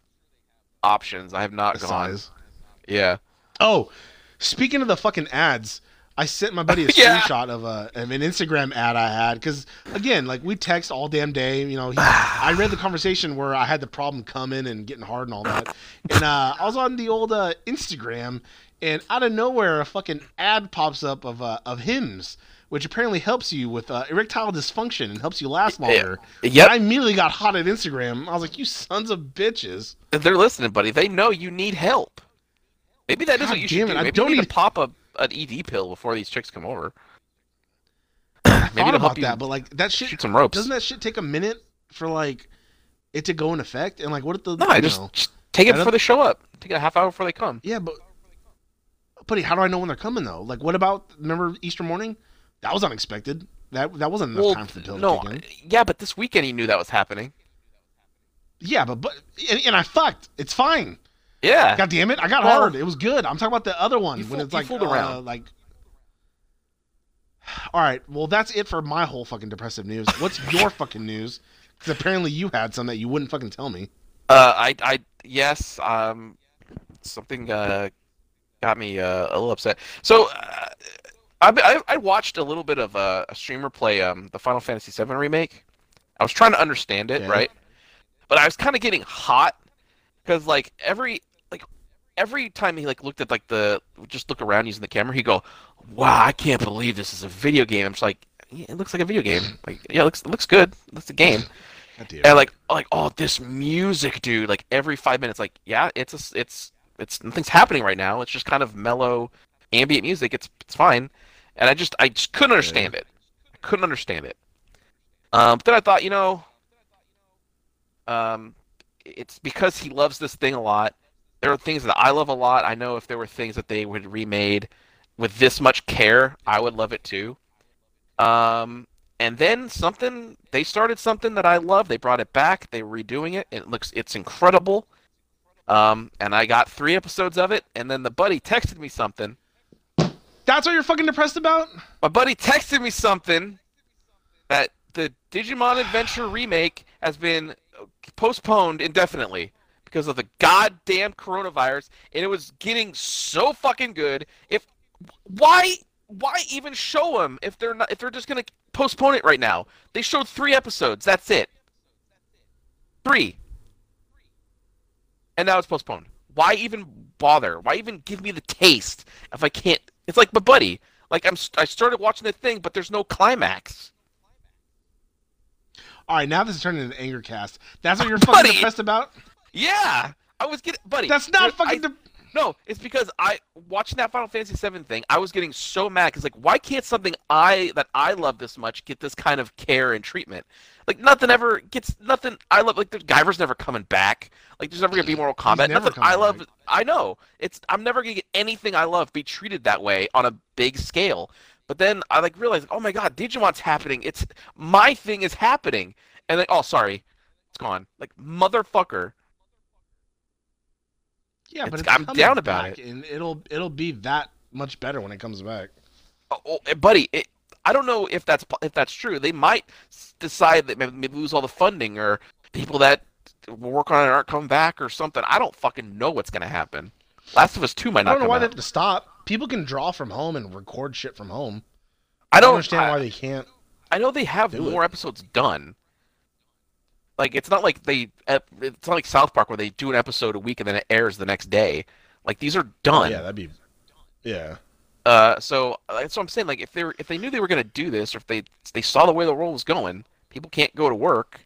options. I have not the gone. size. Yeah. Oh, speaking of the fucking ads, I sent my buddy a Yeah. screenshot of a of an Instagram ad I had because again, like we text all damn day. You know, he, I read the conversation where I had the problem coming and getting hard and all that, and uh, I was on the old uh, Instagram, and out of nowhere, a fucking ad pops up of uh, of Hims. Which apparently helps you with uh, erectile dysfunction and helps you last longer. Yeah. I immediately got hot at Instagram. I was like, "You sons of bitches!" They're listening, buddy. They know you need help. Maybe that is God what you should it, do. I Maybe don't you need to pop a an ED pill before these chicks come over. I Maybe thought it'll help about you that, but like that shit shoot some ropes. Doesn't that shit take a minute for like it to go in effect? And like, what if the No, I just, know- just take it I before they show up. Take it a half hour before they come. yeah, but buddy, how do I know when they're coming though? Like, what about remember Easter morning? That was unexpected. That that wasn't enough Well, time for the pill no, to kick in. yeah, but this weekend he knew that was happening. Yeah, but but and, and I fucked. It's fine. Yeah. God damn it, I got Well- hard. It was good. I'm talking about the other one when it's you like fooled uh, around. like. All right, well that's it for my whole fucking depressive news. What's your fucking news? Because apparently you had some that you wouldn't fucking tell me. Uh, I, I, yes, um, something uh, got me uh, a little upset. So, uh, I, I, I watched a little bit of uh, a streamer play um, the Final Fantasy VII remake. I was trying to understand it, Yeah. right? But I was kind of getting hot because, like, every like every time he like looked at like the just look around using the camera, he'd go, "Wow, I can't believe this is a video game." I'm just like, yeah, "It looks like a video game. Like, yeah, it looks it looks good. It looks a game." God and like like oh this music dude like every five minutes like yeah it's a, it's it's nothing's happening right now it's just kind of mellow ambient music it's it's fine and i just i just couldn't understand it i couldn't understand it um but then i thought you know um it's because he loves this thing a lot there are things that i love a lot i know if there were things that they would remade with this much care i would love it too um and then something they started something that I love. They brought it back. They were redoing it. It looks it's incredible. Um, and I got three episodes of it. And then the buddy texted me something. That's what you're fucking depressed about? My buddy texted me something that the Digimon Adventure remake has been postponed indefinitely because of the goddamn coronavirus, and it was getting so fucking good. If why why even show them if they're not if they're just gonna postpone it right now? They showed three episodes. That's it. Three. And now it's postponed. Why even bother? Why even give me the taste if I can't? It's like, but buddy, like I'm I started watching the thing, but there's no climax. All right, now this is turning into an anger cast. That's what you're fucking depressed about? Yeah, I was getting, buddy. That's not fucking. I- de- No, it's because I watching that Final Fantasy VII thing. I was getting so mad because like, why can't something I that I love this much get this kind of care and treatment? Like nothing ever gets nothing. I love like the Guyver's never coming back. Like there's never gonna be Mortal Kombat. Nothing I love. back. I know it's. I'm never gonna get anything I love be treated that way on a big scale. But then I like realized, oh my god, Digimon's happening. It's my thing is happening, and then oh sorry, it's gone. Like motherfucker. Yeah, but it's- it's I'm down about back, it. and it'll it'll be that much better when it comes back. Oh, oh, eh, buddy, it, I don't know if that's if that's true. They might decide that maybe, lose all the funding, or people that work on it aren't coming back, or something. I don't fucking know what's gonna happen. Last of Us Two might not. I don't know why out. they have to stop. People can draw from home and record shit from home. I I don't don't understand I, why they can't. I know they have do it. more episodes done. Like it's not like they. It's not like South Park where they do an episode a week and then it airs the next day. Like these are done. Yeah, that'd be. Yeah. Uh, so uh, that's what I'm saying. Like, if they were, if they knew they were gonna do this, or if they they saw the way the world was going, people can't go to work,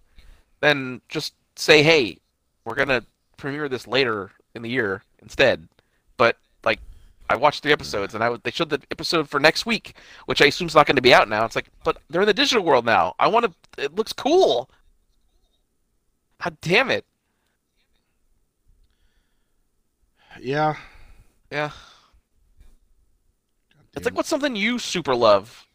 then just say, hey, we're gonna premiere this later in the year instead. But like, I watched three episodes, and I would- they showed the episode for next week, which I assume is not going to be out now. It's like, but they're in the digital world now. I want to. It looks cool. God damn it. Yeah. Yeah. It's like what's something you super love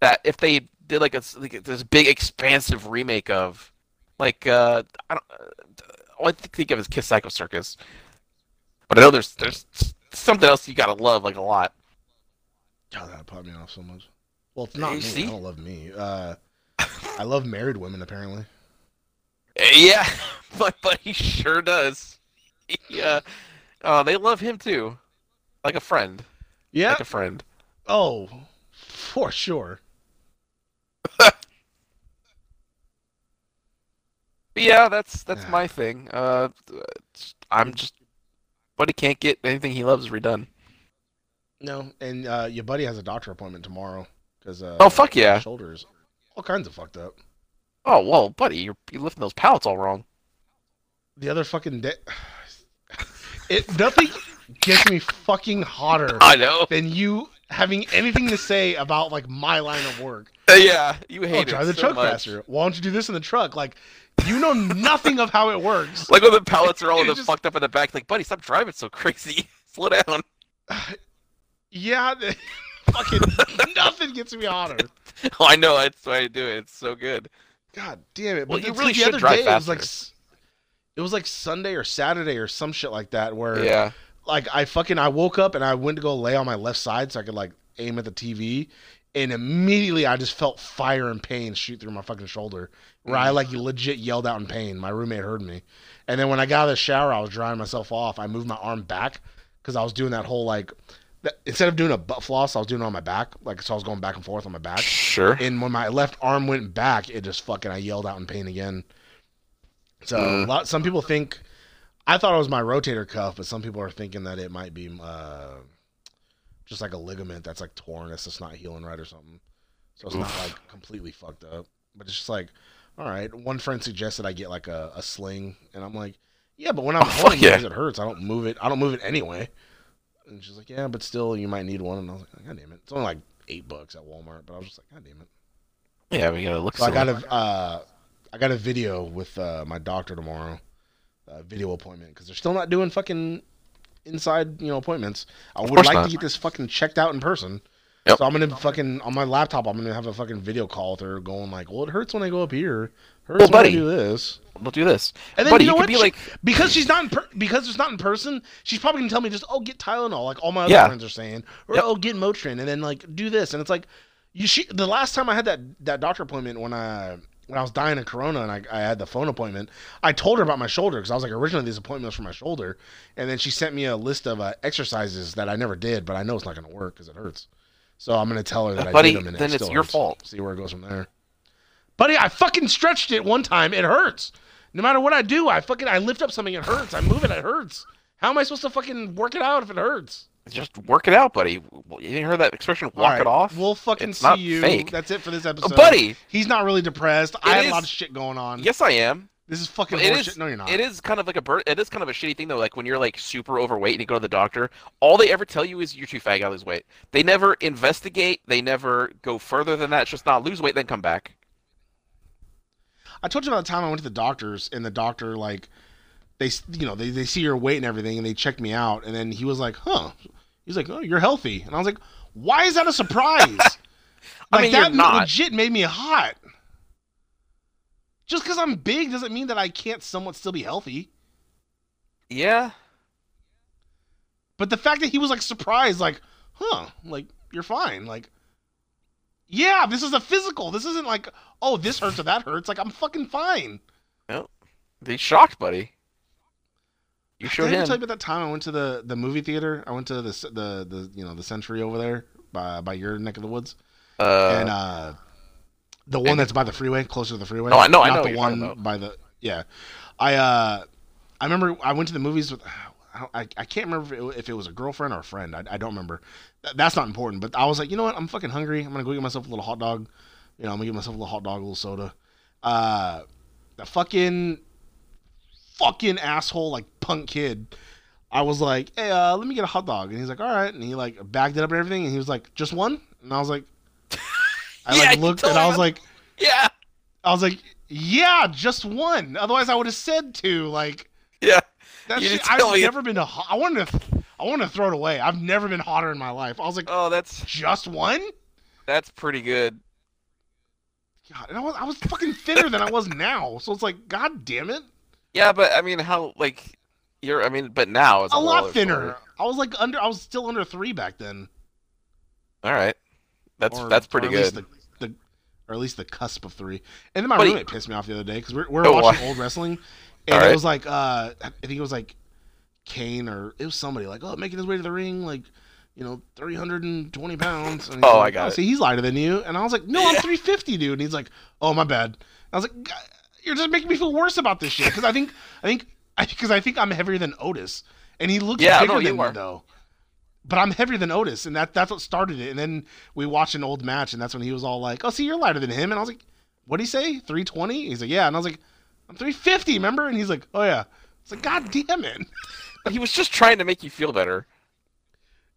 that if they did like a like this big expansive remake of, like uh, I don't, uh, all I think of is Kiss Psycho Circus, but I know there's there's something else you gotta love like a lot. God, that put me off so much. Well, it's not You me. see? I don't love me. Uh, I love married women apparently. Yeah, but but he sure does. Yeah, uh, they love him too. like a friend, Yeah. like a friend. oh, for sure. Yeah, that's that's Yeah. my thing. Uh, I'm just, he can't get anything he loves redone. No, and uh, your buddy has a doctor appointment tomorrow because uh, Oh, fuck yeah. shoulders, all kinds of fucked up. Oh well, buddy, you're, you're lifting those pallets all wrong. The other fucking day, it nothing gets me fucking hotter I know. than you having anything to say about like my line of work. Uh, yeah, you hate it. Oh, hate drive the so truck much. faster. Why don't you do this in the truck? Like, you know nothing of how it works. Like when the pallets are all just- fucked up in the back. Like, buddy, stop driving so crazy. Slow down. Yeah, the- fucking nothing gets me hotter. Oh, I know. That's why I do it. It's so good. God damn it! Well, But you really should drive day, It was like it was like Sunday or Saturday or some shit like that where Yeah. like I fucking I woke up and I went to go lay on my left side so I could like aim at the TV and immediately I just felt fire and pain shoot through my fucking shoulder where I like legit yelled out in pain. My roommate heard me. And then when I got out of the shower, I was drying myself off. I moved my arm back because I was doing that whole like that, instead of doing a butt floss, I was doing it on my back. Like so I was going back and forth on my back. Sure. And when my left arm went back, it just fucking I yelled out in pain again. So Mm. a lot, some people think I thought it was my rotator cuff, but some people are thinking that it might be uh, just like a ligament that's like torn. It's just not healing right or something. So it's not like completely fucked up. But it's just like, all right. One friend suggested I get like a, a sling, and I'm like, yeah, but when I'm Oh, holding it yeah. because it hurts, I don't move it. I don't move it anyway. And she's like, yeah, but still, you might need one. And I was like, god damn it. It's only like eight bucks at Walmart, but I was just like, god damn it. Yeah, we gotta look. So I got a uh, I got a video with uh, my doctor tomorrow, uh, video appointment because they're still not doing fucking inside you know appointments. I would like not. to get this fucking checked out in person. Yep. So I'm gonna fucking on my laptop. I'm gonna have a fucking video call with her, going like, "Well, it hurts when I go up here. Hurts Well, buddy. do this." We'll do this. And then buddy, you know what? be She- like, because she's not in per- because it's not in person. She's probably gonna tell me just, "Oh, get Tylenol," like all my other Yeah. friends are saying, or Yep. "Oh, get Motrin," and then like do this, and it's like, you. She the last time I had that that doctor appointment when I when I was dying of corona and I, I had the phone appointment, I told her about my shoulder because I was like, originally these appointments for my shoulder, and then she sent me a list of uh, exercises that I never did, but I know it's not gonna work because it hurts. So I'm gonna tell her that I Buddy, did them, and then it it's your hurts. fault. See where it goes from there. Buddy, I fucking stretched it one time. It hurts. No matter what I do, I fucking I lift up something. It hurts. I move it. It hurts. How am I supposed to fucking work it out if it hurts? just work it out, buddy. You didn't hear that expression? Walk right, it off. We'll fucking It's see you. fake. That's it for this episode. buddy, he's not really depressed. I had is- a lot of shit going on. yes, I am. This is fucking It horseshit. is. no, you're not. It is kind of like a bird. It is kind of a shitty thing though. Like when you're like super overweight and you go to the doctor, all they ever tell you is you're too fat, gotta lose weight. They never investigate. They never go further than that. It's just not lose weight, then come back. I told you about the time I went to the doctors and the doctor like they you know they, they see your weight and everything and they checked me out and then he was like huh. He's like oh you're healthy. And I was like why is that a surprise? I like mean, that legit made me hot. Just because I'm big doesn't mean that I can't somewhat still be healthy. Yeah. but the fact that he was like surprised like huh like you're fine. Like yeah this is a physical this isn't like oh this hurts or that hurts like I'm fucking fine He's shocked, buddy. You Did showed I ever him. tell you about that time I went to the, the movie theater? I went to the the the you know the Century over there by by your neck of the woods, Uh, and uh, the one and- that's by the freeway, closer to the freeway. No, I know- I know the one by the yeah. I uh, I remember I went to the movies with. I, I, I can't remember if it, if it was a girlfriend or a friend. I, I don't remember. That's not important. But I was like, you know what? I'm fucking hungry. I'm gonna go get myself a little hot dog. You know, I'm gonna get myself a little hot dog, a little soda. Uh, the fucking fucking asshole like punk kid. I was like, hey, uh, let me get a hot dog, and he's like, all right, and he like bagged it up and everything, and he was like, just one, and I was like, I Yeah, like looked, and I was like, yeah. I was like, yeah, just one. Otherwise, I would have said two. Like Yeah. that You shit. didn't tell I've never been to. Hot, I wanted to. I wanted to throw it away. I've never been hotter in my life. I was like, Oh, that's just one. that's pretty good. God, and I was I was fucking thinner than I was now. So it's like, god damn it, Yeah, but I mean, how like you're? I mean, but now it's a whole lot thinner. story. I was like under. I was still under three back then. All right, that's Or- that's pretty good. The, the, or at least the cusp of three. And then my But he- roommate pissed me off the other day because we're, we're Oh, watching old wrestling, and All it was like uh, I think it was like Kane or it was somebody like, oh, making his way to the ring, like, you know, 320 pounds. And Oh, I like, got it. See, he's lighter than you. And I was like, no, I'm 350, dude. And he's like, oh, my bad. I was like, you're just making me feel worse about this shit because I think, I think, because I think I'm heavier than Otis, and he looks Yeah, bigger no, than me though. But I'm heavier than Otis, and that that's what started it. And then we watched an old match, and that's when he was all like, "Oh, see, you're lighter than him." And I was like, "What would he say? 320?" He's like, "Yeah." And I was like, "I'm 350, remember?" And he's like, "Oh yeah." It's like, "God damn it." He was just trying to make you feel better.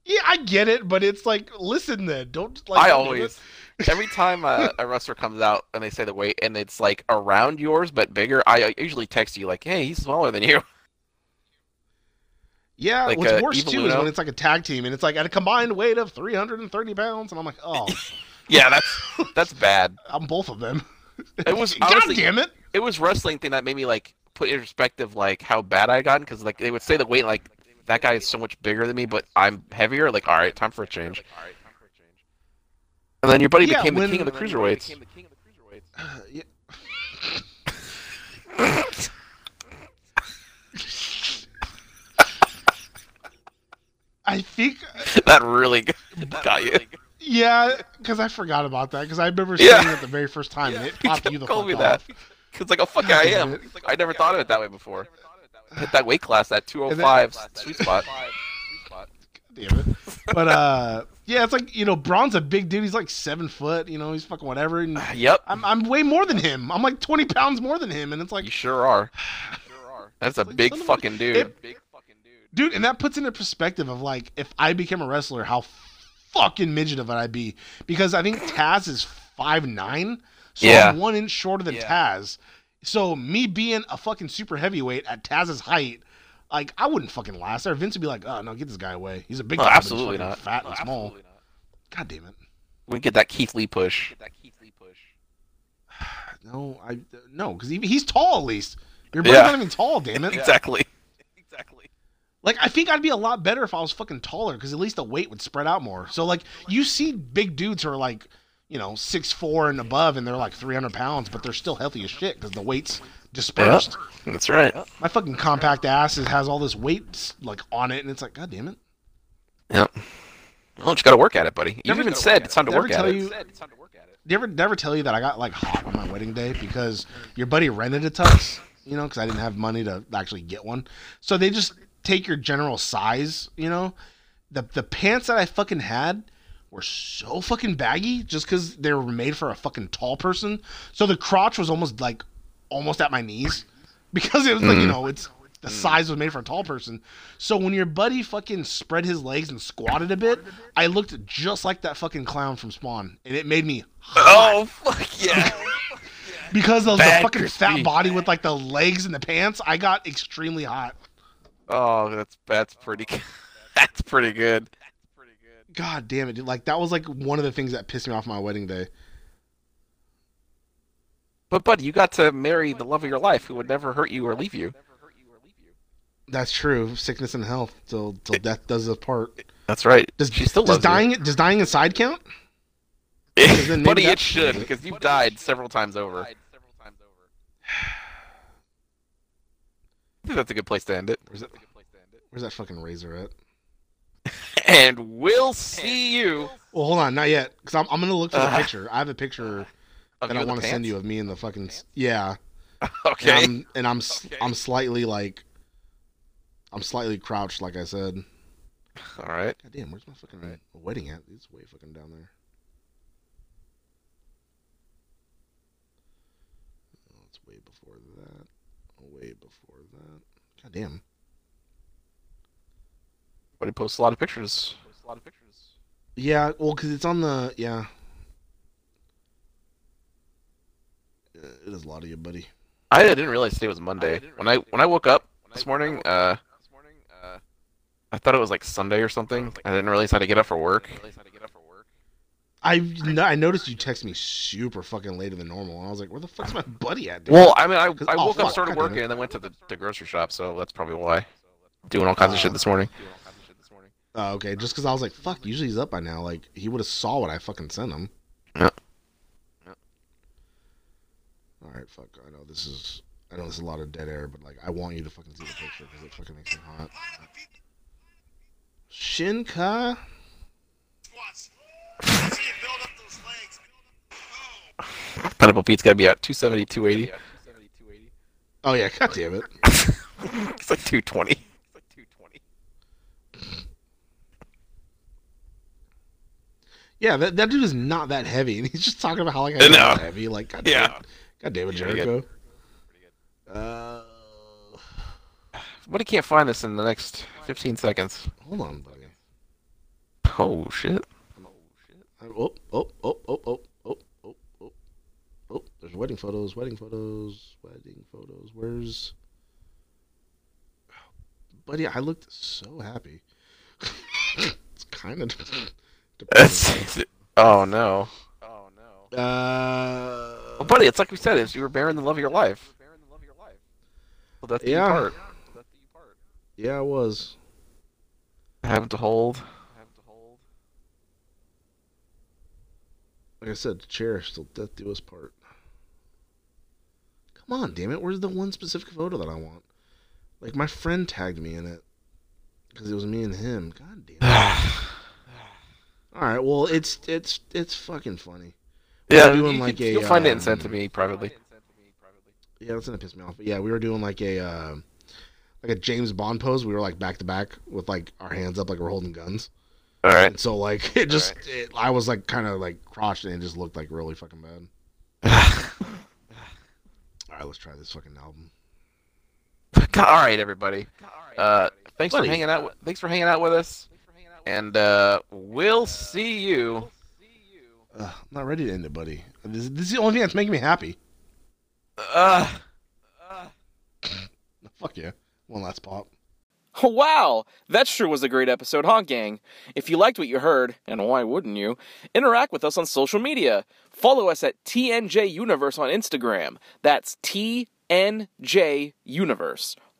Yeah, I get it, but it's like, listen, then don't like. I always, every time a, a wrestler comes out and they say the weight and it's like around yours but bigger, I usually text you like, "Hey, he's smaller than you." Yeah, like, what's uh, worse Evil too is when it's like a tag team and it's like at a combined weight of 330 pounds, and I'm like, oh, Yeah, that's that's bad. I'm both of them. It was God damn it. It was wrestling thing that made me like put in perspective like how bad I gotten because like they would say the weight like that guy is so much bigger than me, but I'm heavier. Like, all right, time for a change. And then your buddy Yeah, became the when- king of the cruiserweights. Yeah. I think that really got you. Yeah, because I forgot about that. Because I remember Yeah. seeing it the very first time, and it You popped kept you the calling fuck me off. that. Cause like, oh fuck, yeah, I am. I never thought of it that way before. Hit that weight class, that 205 sweet spot. Damn it. But uh, yeah, it's like you know, Braun's a big dude. He's like seven foot. You know, he's fucking whatever. And Yep, I'm I'm way more than him. I'm like 20 pounds more than him, and it's like, you sure are. You sure are. That's a like, big a- fucking dude. it- Big fucking dude. dude, and that puts into perspective of like if I became a wrestler, how fucking midget of it I'd be. Because I think Taz is five nine, so Yeah. I'm one inch shorter than Taz. So me being a fucking super heavyweight at Taz's height, like I wouldn't fucking last there. Vince would be like, "Oh no, get this guy away. He's a big No, guy, but he's absolutely fucking not. fat No, and small." absolutely not. God damn it. We get that Keith Lee push. That Keith Lee push. No, I no, because he, he's tall at least. Your brother's Yeah. not even tall, damn it. Exactly. Exactly. Like I think I'd be a lot better if I was fucking taller, because at least the weight would spread out more. So like you see big dudes who are like, you know, six four and above, and they're like three hundred pounds, but they're still healthy as shit because the weight's dispersed. That's right. My fucking compact ass is, has all this weight like on it, and it's like, god damn it. Yep. Well, you got to work at it, buddy. You Never even gotta said it's time to work at tell it. you- Never, never tell you that I got like hot on my wedding day because your buddy rented a tux, you know, because I didn't have money to actually get one. So they just take your general size, you know. The the pants that I fucking had were so fucking baggy just because they were made for a fucking tall person. So the crotch was almost like almost at my knees because it was like you mm. know it's the mm. size was made for a tall person. So when your buddy fucking spread his legs and squatted a bit, I looked just like that fucking clown from Spawn, and it made me oh, Hot. Oh fuck yeah! because of the fucking crispy. fat body with like the legs and the pants. I got extremely hot. oh, that's that's pretty. That's pretty good. God damn it, dude! Like that was like one of the things that pissed me off my wedding day. But buddy, you got to marry the love of your life, who would never hurt you or leave you. That's true. Sickness and health till till death does us part. That's right. Does she still does loves you. dying does dying inside count? Buddy, it should because you've died several times over. I think that's a good place to end it. Where's that, where's that fucking razor at? And we'll see you. Well, hold on, not yet, because I'm, I'm gonna look for the Uh, picture. I have a picture that I want to send you of me in the fucking s- yeah. Okay. And I'm and I'm, s- I'm slightly like I'm slightly crouched, like I said. All right. God damn, where's my fucking wedding at? It's way fucking down there. Oh, it's way before that. Way before that. God damn. Buddy posts a lot of pictures. A lot of pictures. Yeah, well, because it's on the yeah. Uh, It is a lot of you, buddy. I didn't realize today was Monday. When I when I woke up this morning, uh, I thought it was like Sunday or something. I didn't realize how to get up for work. I no, I noticed you text me super fucking later than normal, and I was like, "Where the fuck's my buddy at?" Dude? Well, I mean, I, 'Cause- I oh, woke up, started God working, and then went to the, the grocery shop. So that's probably why. Doing all kinds of shit this morning. Oh, okay, just because I was like, "Fuck," usually he's up by now. Like he would have saw what I fucking sent him. Yeah. Yeah. All right, fuck. I know this is I know there's a lot of dead air, but like I want you to fucking see the picture because it fucking makes me hot. Shinka. Pineapple Pete's got to be at 270, 280. Oh yeah, god damn it. It's like 220. It's like 220. Yeah, that, that dude is not that heavy, and he's just talking about how like I'm not heavy. Like, God yeah, damn, God damn it, Jericho. Uh, but he can't find this in the next 15 seconds. Hold on, buddy. Oh shit. Oh shit. Oh oh oh oh oh oh oh. Oh, there's wedding photos, wedding photos, wedding photos. Where's Buddy, I looked so happy. it's kind of oh no. Oh no. Uh, Well, buddy, it's like we said, it's you were bearing the love of your life. Baron the love of your life. Well, that's the Yeah. part. yeah, I was. Having to hold. Have to hold. Like I said, cherish till death do us part. Come on, damn it! Where's the one specific photo that I want? Like my friend tagged me in it because it was me and him. God damn it! All right, well it's it's it's fucking funny. yeah, we doing you like could- a, you'll find it um, and send it to me privately. Yeah, that's gonna piss me off. But yeah, we were doing like a uh, like a James Bond pose. We were like back to back with like our hands up, like we're holding guns. All right. And so like it just, it, I was like kind of like crotched, and it just looked like really fucking bad. All right, let's try this fucking album. All right, everybody. Uh, thanks Buddy. for hanging out. With, thanks for hanging out with us, and uh, we'll see you. Ugh, I'm not ready to end it, buddy. This, this is the only thing that's making me happy. Uh, Fuck yeah. One last pop. Wow, that sure was a great episode, huh, gang? If you liked what you heard, and why wouldn't you, interact with us on social media. Follow us at TNJ Universe on Instagram. That's TNJ Universe.